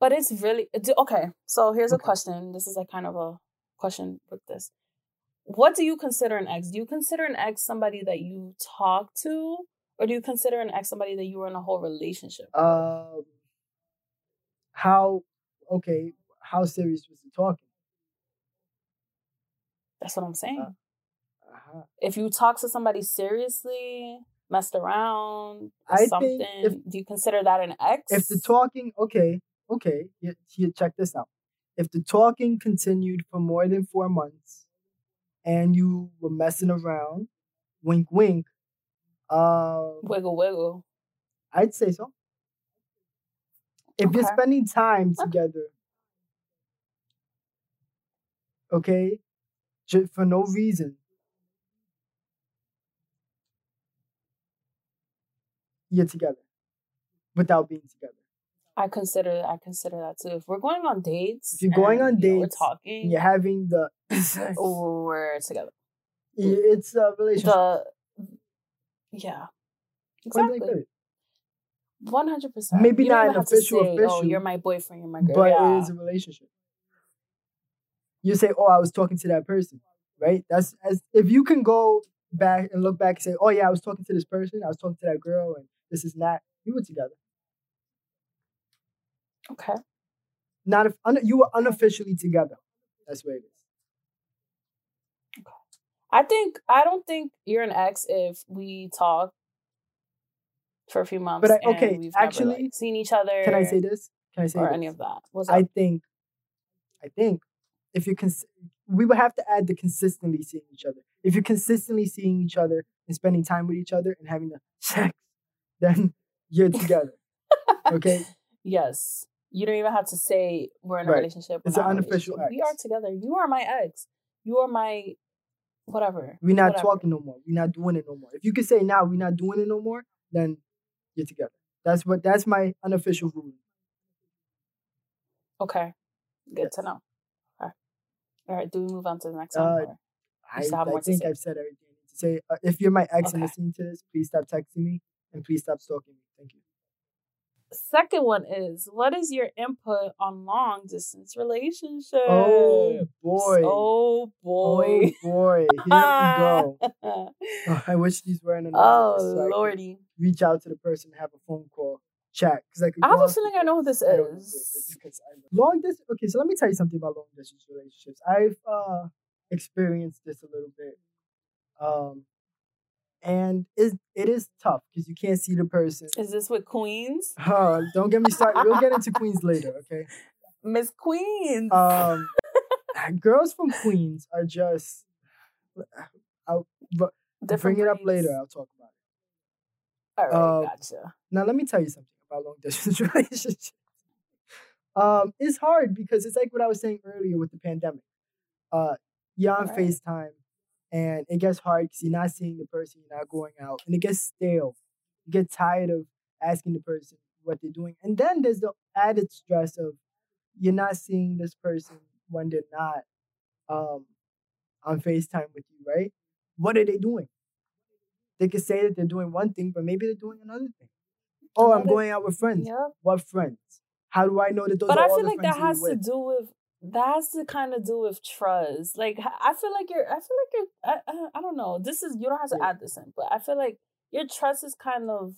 But it's really okay. So here's a question. This is like kind of a question with this. What do you consider an ex? Do you consider an ex somebody that you talk to, or do you consider an ex somebody that you were in a whole relationship? with? um, how okay, how serious was the talking? That's what I'm saying. Uh-huh. if you talk to somebody seriously, messed around, or I something, if- do you consider that an ex? If the talking, okay, okay, here, here, check this out. If the talking continued for more than four months, and you were messing around, wink, wink, uh, wiggle wiggle, I'd say so. If you're spending time together, okay, ju- for no reason, you're together without being together. I consider I consider that too. If we're going on dates, If you're going and, on you know, dates we're talking, you're having the, or <laughs> <laughs> we're together. it's a relationship. The yeah, exactly, one hundred percent. Maybe you not an official- Oh, official, you're my boyfriend. You're my girl. but yeah. it is a relationship. You say, "Oh, I was talking to that person," right? That's as if you can go back and look back and say, "Oh yeah, I was talking to this person. I was talking to that girl, and this is not you were together. Okay. Not if un, you were unofficially together. That's where it is. Okay. I think I don't think you're an ex if we talk for a few months. But I- and okay, we've never, actually, like, seen each other. Can I say this? Can I say or this? any of that? What's I up? think, I think, if you cons- we would have to add the consistently seeing each other. If you're consistently seeing each other and spending time with each other and having the <laughs> sex, then you're together. <laughs> okay, Yes. You don't even have to say we're in a Right. relationship. It's an unofficial. We are together. You are my ex. You are my whatever. We're not whatever. talking no more. We're not doing it no more. If you could say now we're not doing it no more, then you're together. That's what that's my unofficial rule. Okay, good Yes. to know. Okay. All right, do we move on to the next Uh, one? or- I, I think. I've said everything to say. Uh, if you're my ex and listening to this, please stop texting me and please stop stalking me. Thank you. Second one is what is your input on long distance relationships? Oh boy. Oh boy. Oh boy. Here we go. Oh, <laughs> <laughs> I wish these weren't anonymous. oh so lordy. reach out to the person, have a phone call, chat. Because I could. I have a feeling I know who this I don't know who it is is. because long distance. Okay, so let me tell you something about long distance relationships. I've uh experienced this a little bit, um, and it it is tough because you can't see the person. Is this with Queens? <laughs> Uh, don't get me started. We'll get into Queens later, okay? <laughs> Miss Queens. Um, <laughs> girls from Queens are just. I'll but Different bring it up later. I'll talk about it. All right, uh, gotcha. Now let me tell you something about long distance relationships. Um, it's hard because it's like what I was saying earlier with the pandemic. Uh, you're on Right. FaceTime and it gets hard because you're not seeing the person, you're not going out, and it gets stale. You get tired of asking the person what they're doing. And then there's the added stress of you're not seeing this person when they're not um on FaceTime with you, right? What are they doing? They could say that they're doing one thing, but maybe they're doing another thing. Oh, I'm going out with friends. Yep. What friends? How do I know that those But are I all feel the like friends that has to do with that has to kind of do with trust. Like I feel like you're. I feel like you're. I, I, I don't know. This is you don't have to Yeah. add this in, but I feel like your trust is kind of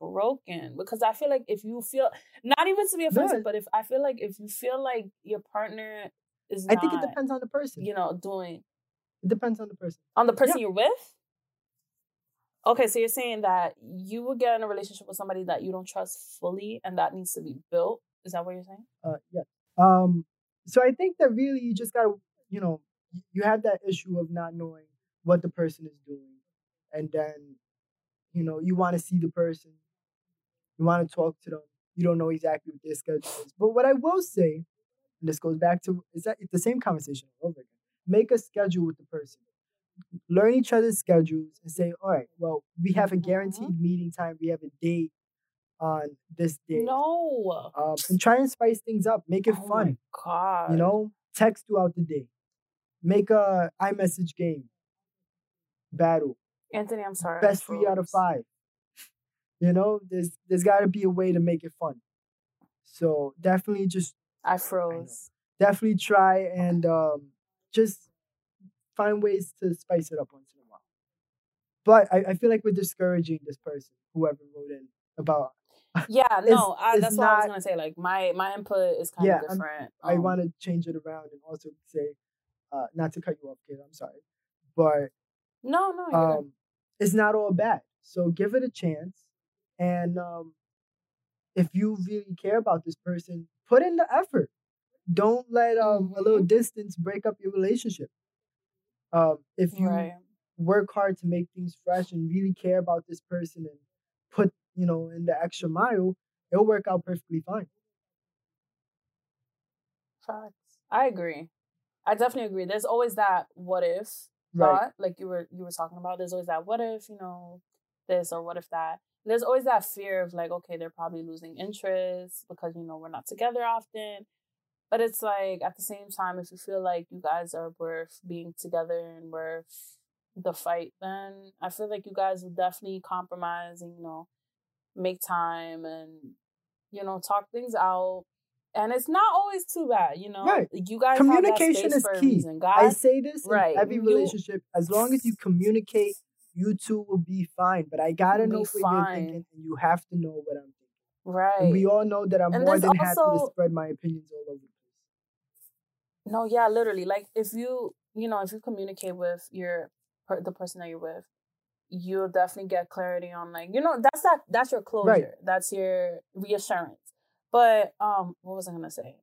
broken because I feel like if you feel not even to be offensive, Yeah. but if I feel like if you feel like your partner is I not, think it depends on the person. you know, doing It depends on the person. on the person you're with. Okay, so you're saying that you would get in a relationship with somebody that you don't trust fully, and that needs to be built. Is that what you're saying? Uh, yeah. Um. So I think that really you just gotta, you know, you have that issue of not knowing what the person is doing, and then, you know, you want to see the person, you want to talk to them. You don't know exactly what their schedule is. But what I will say, and this goes back to is that it's the same conversation over again. Make a schedule with the person. Learn each other's schedules and say, all right, well, we have a Mhm. guaranteed meeting time. We have a date on this day. No. Um, and try and spice things up. Make it Oh fun. god. You know, text throughout the day. Make a iMessage game. Battle. Anthony, I'm sorry. Best three out of five. You know, there's there's got to be a way to make it fun. So definitely just I froze. definitely try and um, just find ways to spice it up once in a while. But I, I feel like we're discouraging this person, whoever wrote in about. Yeah, <laughs> It's- no, I, that's what I was gonna say. Like my my input is kind Yeah, of different. I um, want to change it around and also say, uh, not to cut you off, kid. I'm sorry, but No, no, um, it's not all bad. So give it a chance, and um, if you really care about this person, put in the effort. Don't let um, a little Mhm. distance break up your relationship. Um, if you right. work hard to make things fresh and really care about this person and put you know in the extra mile, it'll work out perfectly fine. Facts. I agree. I definitely agree. There's always that what if Right. thought, like you were you were talking about. There's always that what if you know this or what if that. There's always that fear of like, okay, they're probably losing interest because you know we're not together often. But it's like at the same time, if you feel like you guys are worth being together and worth the fight, then I feel like you guys will definitely compromise and you know make time and you know talk things out. And it's not always too bad, you know. Right. You guys Communication is key. reason. I say this right, in every you- relationship. As long as you communicate, you two will be fine. But I gotta know what you're thinking, and you have to know what I'm thinking. right? And we all know that I'm And more than happy to spread my opinions all over the place. No, yeah, literally. Like if you, you know, if you communicate with your the person that you're with, you'll definitely get clarity on like, you know, that's that that's your closure. That's your reassurance. But um what was I gonna say?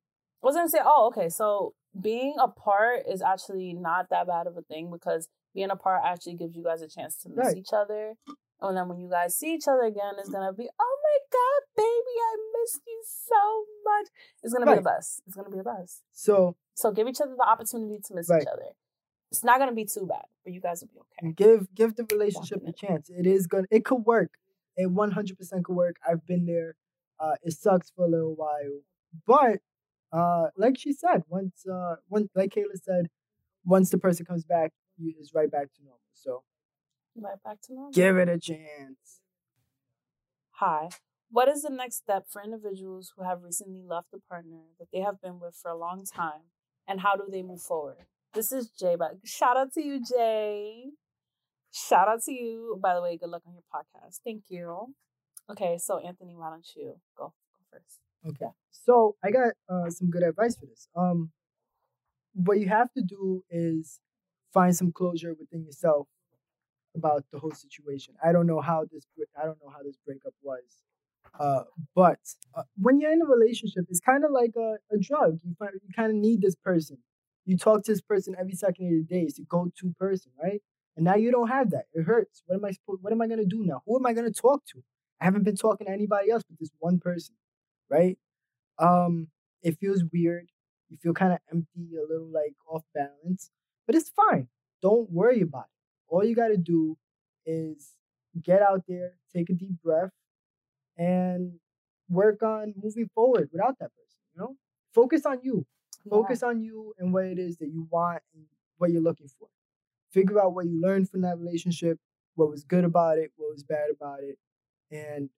I was gonna say, oh, okay, so being apart is actually not that bad of a thing because being apart actually gives you guys a chance to miss Right. each other. And then when you guys see each other again, it's gonna be, oh my god, baby, I missed you so much. It's gonna be Right. the best. It's gonna be the best. So So give each other the opportunity to miss Right. each other. It's not gonna be too bad, but you guys will be okay. Give give the relationship a chance. It is gonna it could work. It one hundred percent could work. I've been there. Uh, it sucks for a little while, but uh, like she said, once uh, once like Kayla said, once the person comes back, you is right back to normal. So right back to normal. Give it a chance. Hi. What is the next step for individuals who have recently left a partner that they have been with for a long time, and how do they move forward? This is Jay. But shout out to you, Jay. Shout out to you. By the way, good luck on your podcast. Thank you. Okay, so Anthony, why don't you go, go first? Okay. So I got uh, some good advice for this. Um, what you have to do is find some closure within yourself about the whole situation. I don't know how this I don't know how this breakup was. Uh, but uh, when you're in a relationship, it's kind of like a, a drug. You find, you kind of need this person. You talk to this person every second of the day. It's a go-to person, right? And now you don't have that. It hurts. What am I supposed? What am I gonna do now? Who am I gonna talk to? I haven't been talking to anybody else but this one person, right? Um, it feels weird. You feel kind of empty, a little like off balance, but it's fine. Don't worry about it. All you got to do is get out there, take a deep breath, and work on moving forward without that person. You know, focus on you. Focus yeah. on you and what it is that you want and what you're looking for. Figure out what you learned from that relationship, what was good about it, what was bad about it, and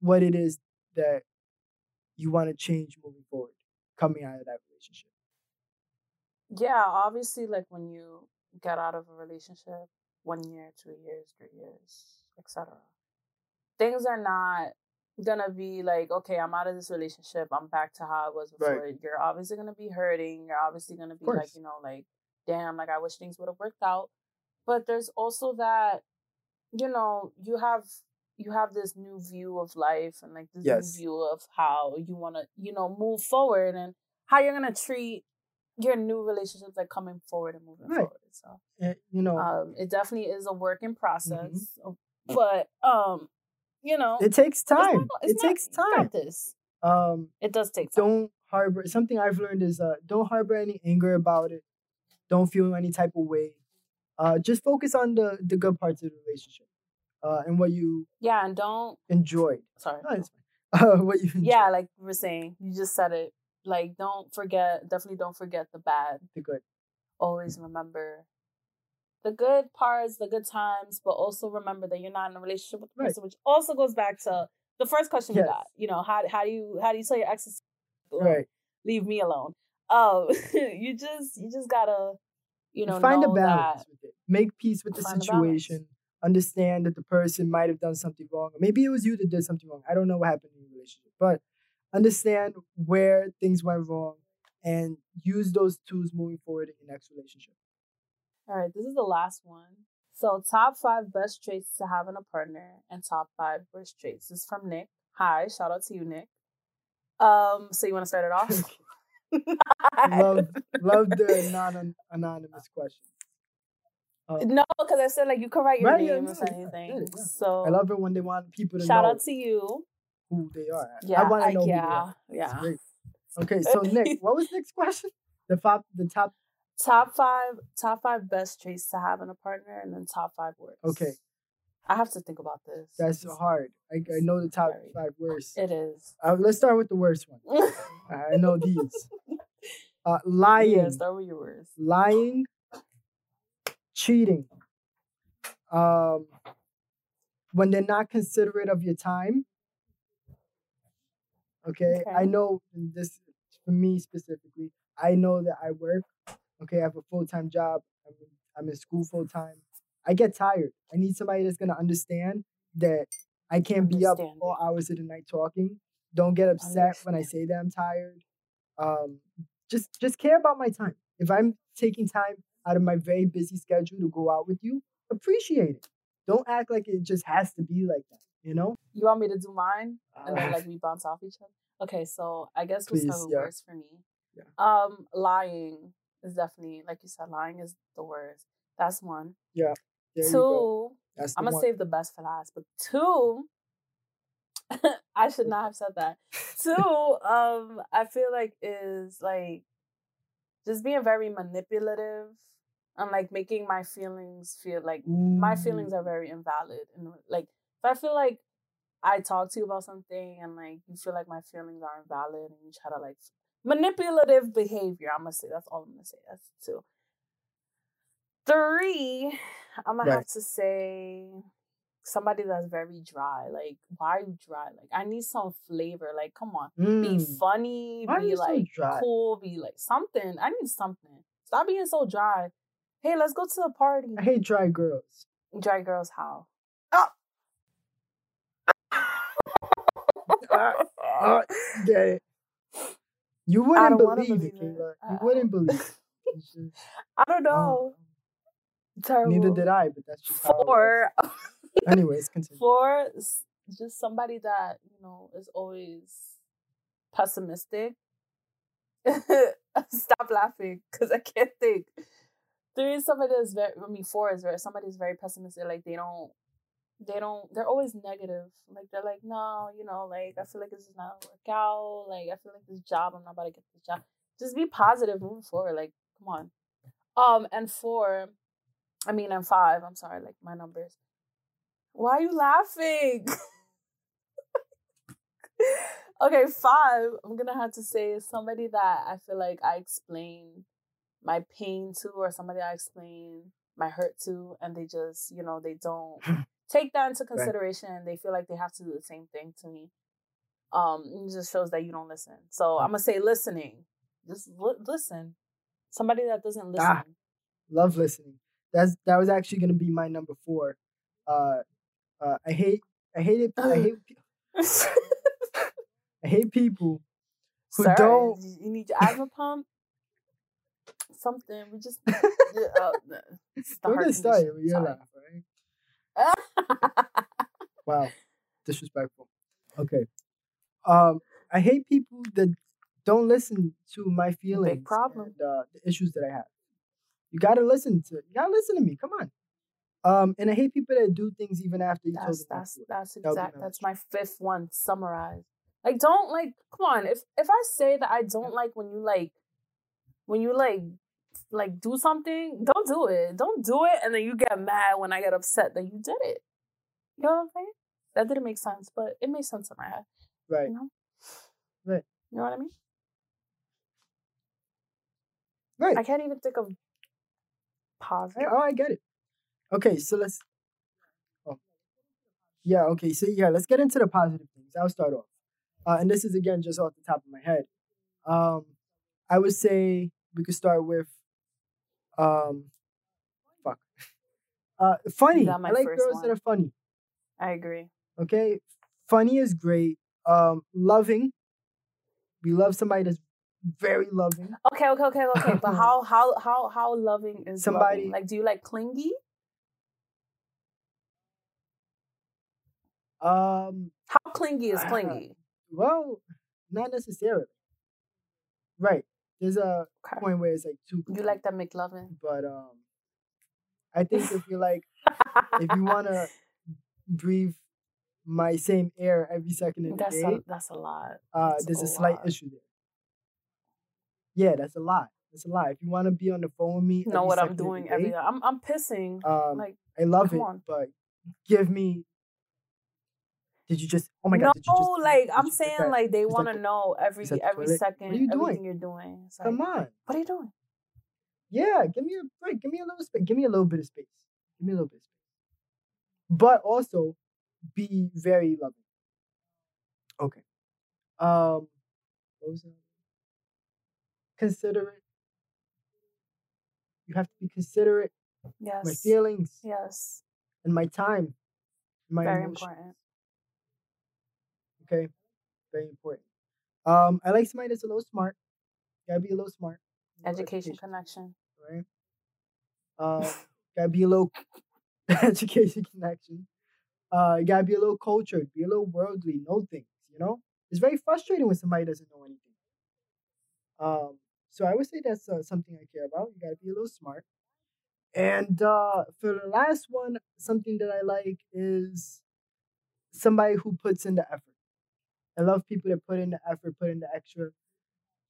what it is that you want to change moving forward coming out of that relationship. Yeah, obviously, like when you get out of a relationship, one year, two years, three years, etc. Things are not gonna be like, okay, I'm out of this relationship, I'm back to how I was before. Right. You're obviously gonna be hurting. You're obviously gonna be like, you know, like, damn, like I wish things would have worked out. But there's also that, you know, you have you have this new view of life and like this yes. new view of how you want to you know move forward and how you're gonna treat your new relationships like coming forward and moving right. forward so and, you know um, it definitely is a work in process mm-hmm. but um you know it takes time not, it not, takes time this um it does take time. don't harbor something i've learned is uh don't harbor any anger about it don't feel any type of way uh just focus on the the good parts of the relationship uh, and what you yeah, and don't enjoy. Sorry, no, <laughs> uh, what you enjoyed. yeah, like we are saying, you just said it. Like, don't forget. Definitely don't forget the bad. The good. Always remember the good parts, the good times, but also remember that you're not in a relationship with the person, right. which also goes back to the first question yes. we got. You know, how how do you how do you tell your exes, right? <laughs> Leave me alone. Um, <laughs> you just you just gotta, you know, find a balance with it. Make peace with the situation understand that the person might have done something wrong. Maybe it was you that did something wrong. I don't know what happened in your relationship, but understand where things went wrong and use those tools moving forward in your next relationship. All right, this is the last one. So, top five best traits to have in a partner and top five worst traits. This is from Nick. Hi, shout out to you, Nick. Um, so you want to start it off? <laughs> <laughs> love, love the non anonymous question. Uh, no, because I said like you can write your right, name yeah, or anything. Yeah, yeah. So I love it when they want people to shout out to you who they are. Yeah, I want to know. yeah, yeah. <laughs> Okay, so Nick, what was Nick's question? The top, the top, top five, top five best traits to have in a partner, and then top five worst Okay, I have to think about this. That's it's hard. I, I know the top five worst. It is. Uh, let's start with the worst one. <laughs> I know these. Uh, lying. Yeah, start with your worst. Lying cheating, um, when they're not considerate of your time. Okay? okay, I know this for me specifically. I know that I work. Okay, I have a full time job. I'm in, I'm in school full time. I get tired. I need somebody that's gonna understand that I can't be up all hours of the night talking. Don't get upset when I say that I'm tired. Um, just just care about my time. If I'm taking time out of my very busy schedule to go out with you, appreciate it. Don't act like it just has to be like that, you know? You want me to do mine? And then like <laughs> we bounce off each other? Okay, so I guess we'll start with yeah. worst for me. Yeah. Um, lying is definitely, like you said, lying is the worst. That's one. Yeah. Two, I'm gonna one. save the best for last, but two, <laughs> I should not have said that. two, <laughs> um, I feel like is like just being very manipulative and like making my feelings feel like my feelings are very invalid and like if I feel like I talk to you about something and like you feel like my feelings are invalid and you try to like manipulative behavior. I'm gonna say that's all I'm gonna say. That's two. Three, I'm gonna Right. have to say somebody that's very dry. Like, why are you dry? Like, I need some flavor. Like, come on, be Mm. funny, Why be so like dry? cool, be like something. I need something. Stop being so dry. Hey, let's go to the party. I hate dry girls. Dry girls, how? Ah, <laughs> <laughs> ah, get it. You wouldn't believe it, believe it. I You wouldn't believe it. Just- <laughs> I don't know. Terrible. Neither did I, but that's just it <laughs> Anyways, continue. Four, s- just somebody that, you know, is always pessimistic. <laughs> Stop laughing because I can't think. Three is somebody that's very, I mean, four is very, somebody's very pessimistic. Like, they don't, they don't, they're always negative. Like, they're like, no, you know, like, I feel like this is not gonna work out. Like, I feel like this job, I'm not about to get this job. Just be positive moving forward. Like, come on. Um, and four, I mean, and five, I'm sorry, like my numbers. Why are you laughing? <laughs> okay, five, I'm gonna have to say is somebody that I feel like I explain my pain to, or somebody I explain my hurt to, and they just, you know, they don't <laughs> take that into consideration and they feel like they have to do the same thing to me. Um, it just shows that you don't listen. So I'm gonna say listening. Just li- listen. Somebody that doesn't listen. Ah. Love listening. That's that was actually gonna be my number four. Uh, uh, I hate, I hate it. I hate, <laughs> I hate people who Sir, don't. you need your asthma pump. Something. We just. <laughs> uh, it's the Don't heart get started condition. with your Sorry. laugh, right? Wow, disrespectful. Okay. Um, I hate people that don't listen to my feelings. Big problem. And, uh, the issues that I have. You gotta listen to. You gotta listen to me. Come on. Um, and I hate people that do things even after you told that's them. that's that's That exact. That's my fifth one. Summarize. Like, don't like. Come on. If if I say that I don't like when you like, when you like, like do something, don't do it. Don't do it, and then you get mad when I get upset that you did it. You know what I'm saying? That didn't make sense, but it made sense in my head. Right. You know. Right. You know what I mean? Right. I can't even think of positive. oh, I get it. Okay, so let's. Oh. Yeah. Okay. So yeah, let's get into the positive things. I'll start off, uh, and this is again just off the top of my head. Um, I would say we could start with, um, fuck, uh, funny. I like girls that are funny. I agree. Okay, funny is great. Um, loving. We love somebody that's very loving. Okay, okay, okay, okay. But <laughs> how how how how loving is Somebody- loving? Like, do you like clingy? Um, How clingy is clingy? well, not necessarily. Right. There's a Okay. point where it's like too. You like that McLovin? but um, I <laughs> think if you like, if you wanna <laughs> breathe my same air every second of the that's day, a that's a lot. uh, that's there's a a slight lot. issue there. Yeah, that's a lot. That's a lot. If you want to be on the phone with me, know what I'm the doing every day, I'm I'm pissing. Um, like I love it, on. but give me. Did you just? Oh my no, god! Did you just? like I'm saying, that- like they want to know every every toilet? second, What are you doing? everything you're doing. It's like, Come on. what are you doing? Yeah, give me a break. Give me a little space. Give me a little bit of space. Give me a little bit of space. But also be very loving. Okay. Um what was that? Considerate. You have to be considerate Yes. my feelings Yes. and my time. My Very emotions. important. Okay. Very important. Um, I like somebody that's a little smart. Gotta be a little smart. Little Education connection. right? Um, gotta be a little <laughs> education connection. Uh, you gotta be a little cultured, be a little worldly, know things. You know, it's very frustrating when somebody doesn't know anything. Um, so I would say that's uh, something I care about. You gotta be a little smart. And uh, for the last one, something that I like is somebody who puts in the effort. I love people that put in the effort, put in the extra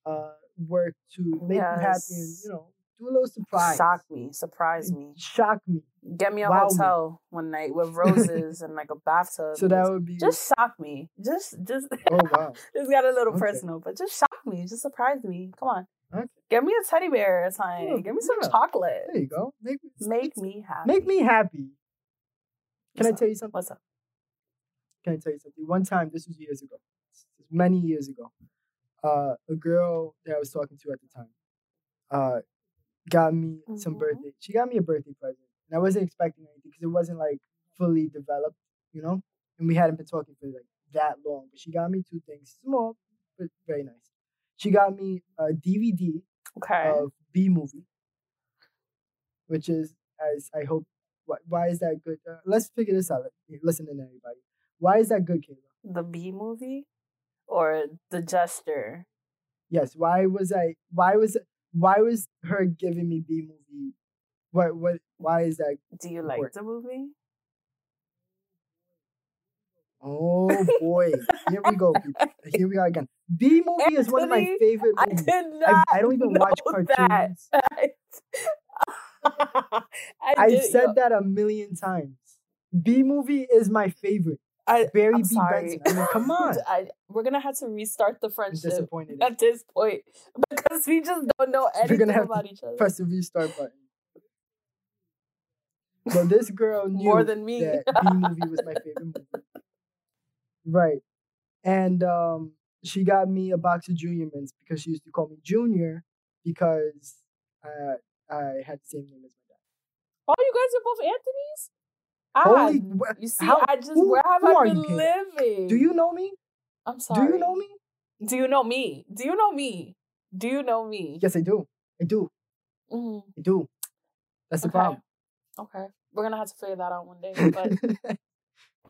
uh, work to make you happy and you know Do a little surprise. Shock me, surprise me, Shock me. get me a Wow me. hotel one night with <laughs> roses and like a bathtub. So that would be. just shock me. Just, just, <laughs> oh wow. just got a little Okay. personal, but just shock me. Just surprise me. Come on, Okay. give me a teddy bear or something. Yeah, Give me some yeah. chocolate. There you go. Make Make me happy. make me happy. Can I up? tell you something? What's up? Can I tell you something? One time, this was years ago, many years ago. Uh, a girl that I was talking to at the time, uh, got me some Mhm. birthday. She got me a birthday present, and I wasn't expecting anything because it wasn't like fully developed, you know. And we hadn't been talking for like that long. But she got me two things, small but very nice. She got me a DVD Okay. of Bee Movie, which is as I hope. Why, why is that good? Uh, let's figure this out. Listen to everybody. Why is that good, Kayla? the Bee Movie or the gesture? Yes. Why was I? Why was why was her giving me Bee Movie? What what? Why is that? Do you like the movie? Oh boy, here we go. people. <laughs> Here we are again. Bee Movie is one of my Anthony, favorite I did I, not. I don't even watch that. cartoons. <laughs> I <laughs> I've said that a million times. Bee Movie is my favorite. I, Barry I'm B. sorry. Benson. I mean, come <laughs> on. I, we're gonna have to restart the friendship disappointed. at this point <laughs> because we just don't know We're anything gonna have about each other Press the restart button. Well, this girl knew more than me. that Bee Movie was my favorite movie. Right. And um, she got me a box of Junior Mints because she used to call me Junior because uh, I had the same name as my dad. oh, you guys are both Anthony's. Ah, Holy, wh- you see, how- I just who- where have I been living? do you know me? I'm sorry. Do you know me? Do you know me? Do you know me? Do you know me? Yes, I do. I do. Mhm. I do. That's the Okay. problem. Okay, we're gonna have to figure that out one day. But <laughs>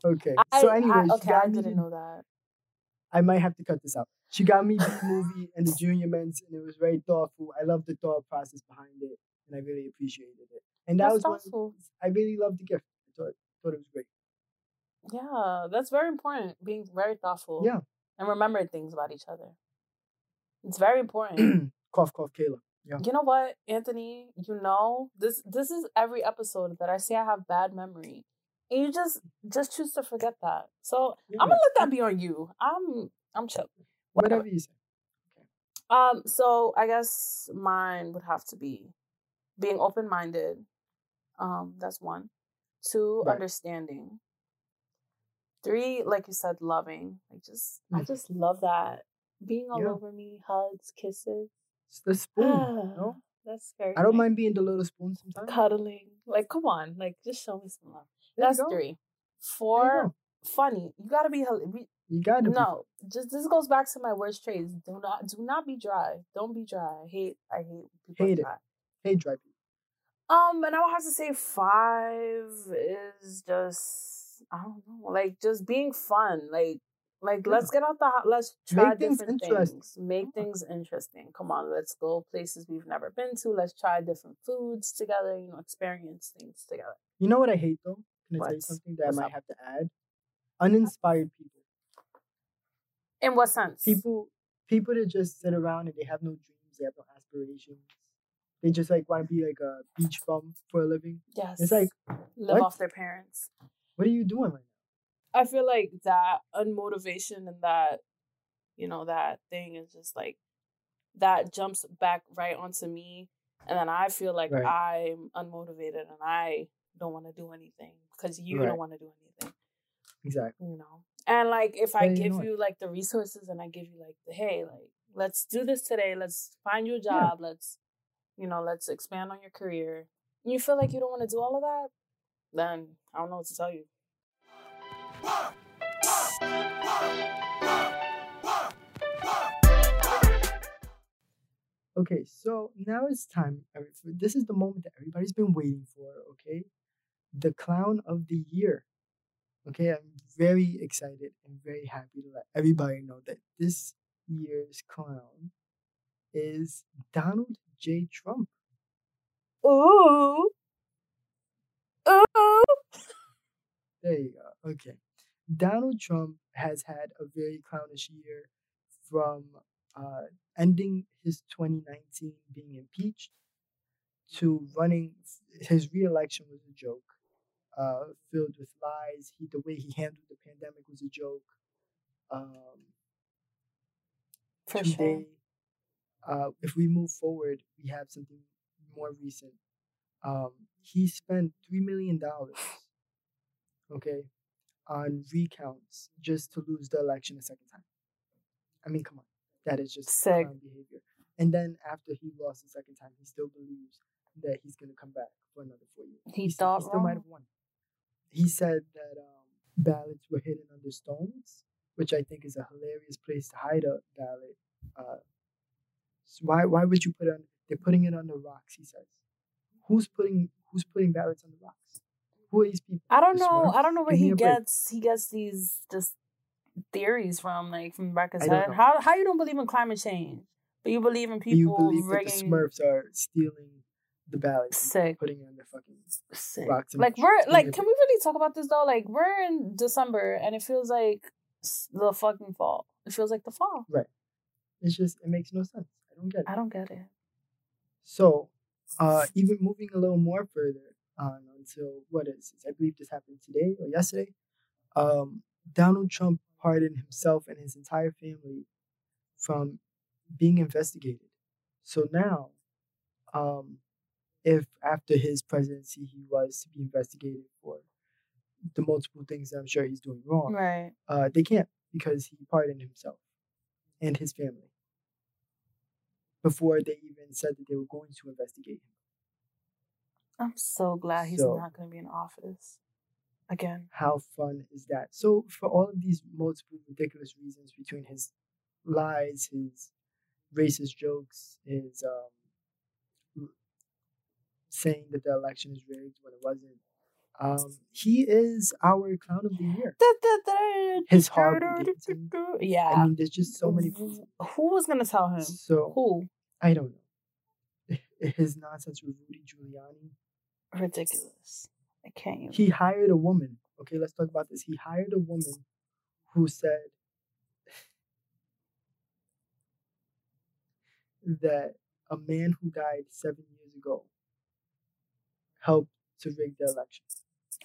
okay. I, so, I- anyways, she okay, I got me didn't know that. I might have to cut this out. She got me the <laughs> movie and the Junior Mints, and it was very thoughtful. I love the thought process behind it, and I really appreciated it. And that That's was one. I really loved the gift. I thought, thought it was great. Yeah, that's very important. Being very thoughtful. Yeah. And remembering things about each other. It's very important. <clears throat> cough, cough, Kayla. Yeah. you know what, Anthony? You know this. This is every episode that I say I have bad memory, and you just just choose to forget that. So I'm gonna let that be on you. I'm I'm chill. Whatever. Whatever you say. Um. So I guess mine would have to be being open minded. Um. That's one. Two, Right. understanding. Three, like you said, loving. Like just, I Mhm. just love that being all Yeah. over me, hugs, kisses. It's the spoon. no? That's very. I don't nice. mind being the little spoon sometimes. cuddling. Like, come on, like just show me some love. There That's three. Four, funny. You gotta be. You got to. No, just this goes back to my worst traits. Do not, do not be dry. Don't be dry. I hate, I hate people Hate it. dry. Hey, dry people. Um, and I would have to say five is just I don't know, like just being fun. Like, like Yeah. let's get out the let's try Make things different things. Make Yeah. things interesting. Come on, let's go places we've never been to. Let's try different foods together. You know, experience things together. You know what I hate though? Can I tell you something that I might up? have to add? Uninspired people. In what sense? People people that just sit around and they have no dreams, they have no aspirations. They just like want to be like a beach bum for a living. yes, It's like, live what? off their parents. what are you doing right I feel like that unmotivation and that, you know, that thing is just like that jumps back right onto me. And then I feel like Right. I'm unmotivated and I don't want to do anything because you Right. don't want to do anything. Exactly. you know? And like if I But you know give you like the resources and I give you like the hey, like let's do this today, let's find you a Yeah. job, let's, you know, let's expand on your career. You feel like you don't want to do all of that, then I don't know what to tell you. Okay, so now it's time. This is the moment that everybody's been waiting for. Okay, the clown of the year. Okay, I'm very excited and very happy to let everybody know that this year's clown is Donald J. Trump. Ooh. Ooh. There you go. Okay. Donald Trump has had a very clownish year from uh, ending his 2019 being impeached to running. His reelection was a joke, uh, filled with lies. He the way he handled the pandemic was a joke. Um, For today, sure. Uh, if we move forward, we have something more recent. Um, he spent three million dollars, okay, on recounts just to lose the election a second time. I mean, come on, that is just Sick. behavior. And then after he lost the second time, he still believes that he's gonna come back for another four years. He s- thought still might have won. He said that um, ballots were hidden under stones, which I think is a hilarious place to hide a ballot. Uh, so why why would you put it on? They're putting it on the rocks. He says. Who's putting Who's putting ballots on the rocks? Who are these people? I don't The know. I don't know where Give he break. gets he gets these just theories from, like from the back of his head. know. How how you don't believe in climate change, but you believe in Do you people believe that the Smurfs are stealing the ballots, sick, putting it on their fucking sick. rocks? Like we're like, can we really talk about this though? Like we're in December and it feels like the fucking fall. It feels like the fall. Right. It's just it makes no sense. I don't get it. I don't get it. So, uh, even moving a little more further on until what is this? I believe this happened today or yesterday. Um, Donald Trump pardoned himself and his entire family from being investigated. So now, um, if after his presidency he was to be investigated for the multiple things that I'm sure he's doing wrong, Right. uh, they can't because he pardoned himself and his family before they even said that they were going to investigate him. I'm so glad he's So- not going to be in office again. How fun is that? So, for all of these multiple ridiculous reasons between his lies, his racist jokes, his um, saying that the election is rigged when it wasn't, um, he is our clown of the year. His horrible dancing. I Yeah. mean, there's just so many. Who was going to tell him? So Who? I don't know. <laughs> His nonsense with Rudy Giuliani. Ridiculous. I can't even. He hired a woman. Okay, let's talk about this. He hired a woman who said that a man who died seven years ago helped to rig the election.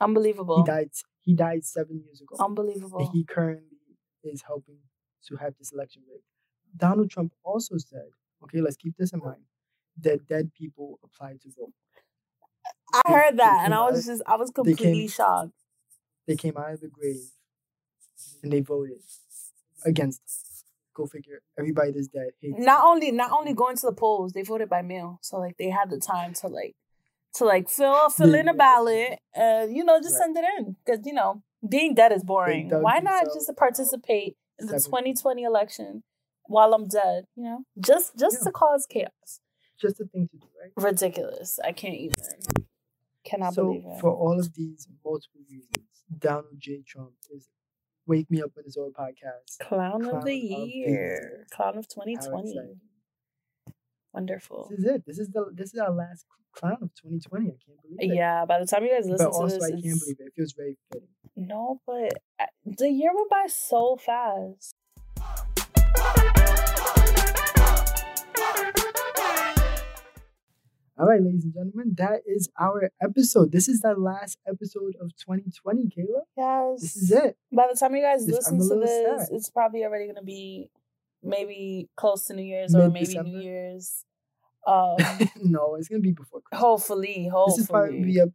Unbelievable. He died. He died seven years ago, Unbelievable. and he currently is helping to have this election rigged. Donald Trump also said, "Okay, let's keep this in mind." That dead people apply to vote. I they- heard that, and I was just, I was they completely came- shocked. They came out of the grave and they voted against. Us. Go figure. Everybody that's dead. Not only, not only mm. going to the polls, they voted by mail, so like they had the time to like, to like fill fill in a ballot and you know just Right. send it in because you know being dead is boring. Why not themselves just out participate in the 2020 election while I'm dead? You know, just just Yeah. to cause chaos. Just a thing to do, right? Ridiculous. I can't even. Cannot so believe it. for all of these multiple reasons, Donald J. Trump is "Wake Me Up When It's Over" podcast. Clown, Clown of the of year. year. Clown of 2020. Wonderful. This is it. This is the this is our last clown of 2020. I can't believe it. Yeah, by the time you guys listen But to also, this, I can't it's- believe it. It feels very fitting. no, but uh, the year went by so fast. All right, ladies and gentlemen, that is our episode. This is the last episode of 2020, Kayla. Yes, This is it. By the time you guys This- listen to this, sad. it's probably already gonna be maybe close to New Year's or maybe? New Year's. Um, <laughs> no, it's gonna be before Christmas. hopefully, hopefully, This is probably be up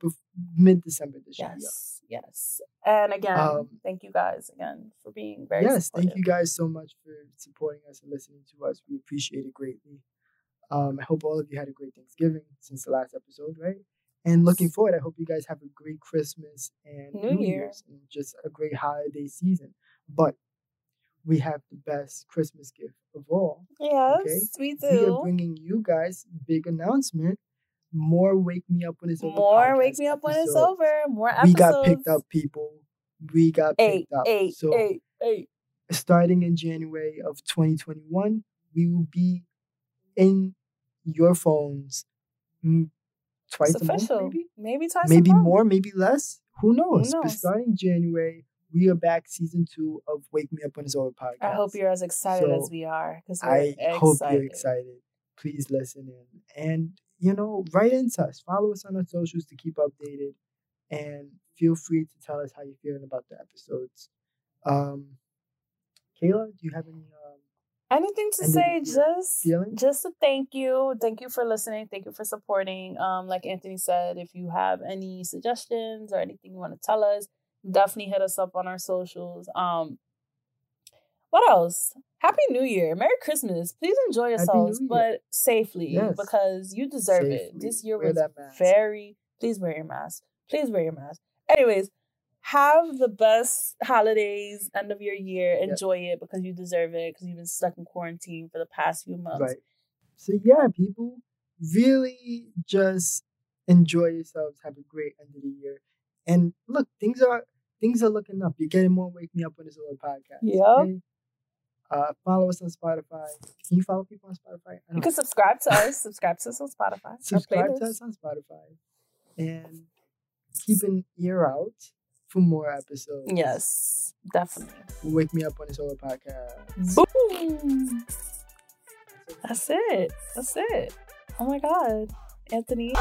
mid-December. This year. Yes, yes. And again, Um, thank you guys again for being very yes, thank you guys so much for supporting us and listening to us. We appreciate it greatly. Um, I hope all of you had a great Thanksgiving since the last episode, right? And looking forward, I hope you guys have a great Christmas and New New, Year. Year's and just a great holiday season. But we have the best Christmas gift of all. Yes, Okay. we We are bringing you guys big announcement. More Wake Me Up When It's Over. More wake me up when it's over. More episodes. We got picked up, people. We got Eight, picked up. eight, so eight, eight. starting in January of 2021, we will be in your phones mm, twice It's a month, official. maybe, Maybe twice. maybe a month. more, maybe less. Who knows? But knows? starting January, we are back season two of Wake Me Up When It's Over podcast. I hope you're as excited as we are I hope you're excited. Please listen in. And you know, write into us. Follow us on our socials to keep updated. And feel free to tell us how you're feeling about the episodes. Um, Kayla, do you have any um, anything to say just feelings? just a thank you thank you for listening thank you for supporting um like anthony said if you have any suggestions or anything you want to tell us definitely hit us up on our socials. Um what else? Happy new year. Merry christmas. Please enjoy yourselves but safely Yes. because you deserve it. This year Wear was very please wear your mask. Please wear your mask. Anyways have the best holidays end of your year. Yep. enjoy it because you deserve it because you've been stuck in quarantine for the past few months. Right. So yeah, people really just enjoy yourselves. Have a great end of the year. And look, things are things are looking up. You're getting more Wake Me Up When It's Over podcast. Yep. okay? Uh, follow us on Spotify. Can you follow people on Spotify? You can subscribe to us. <laughs> Subscribe to us on Spotify. subscribe to us on Spotify and keep an ear out for more episodes. Yes, definitely. Wake Me Up When It's Over podcast. Boom. That's it. That's it. Oh my God, Anthony.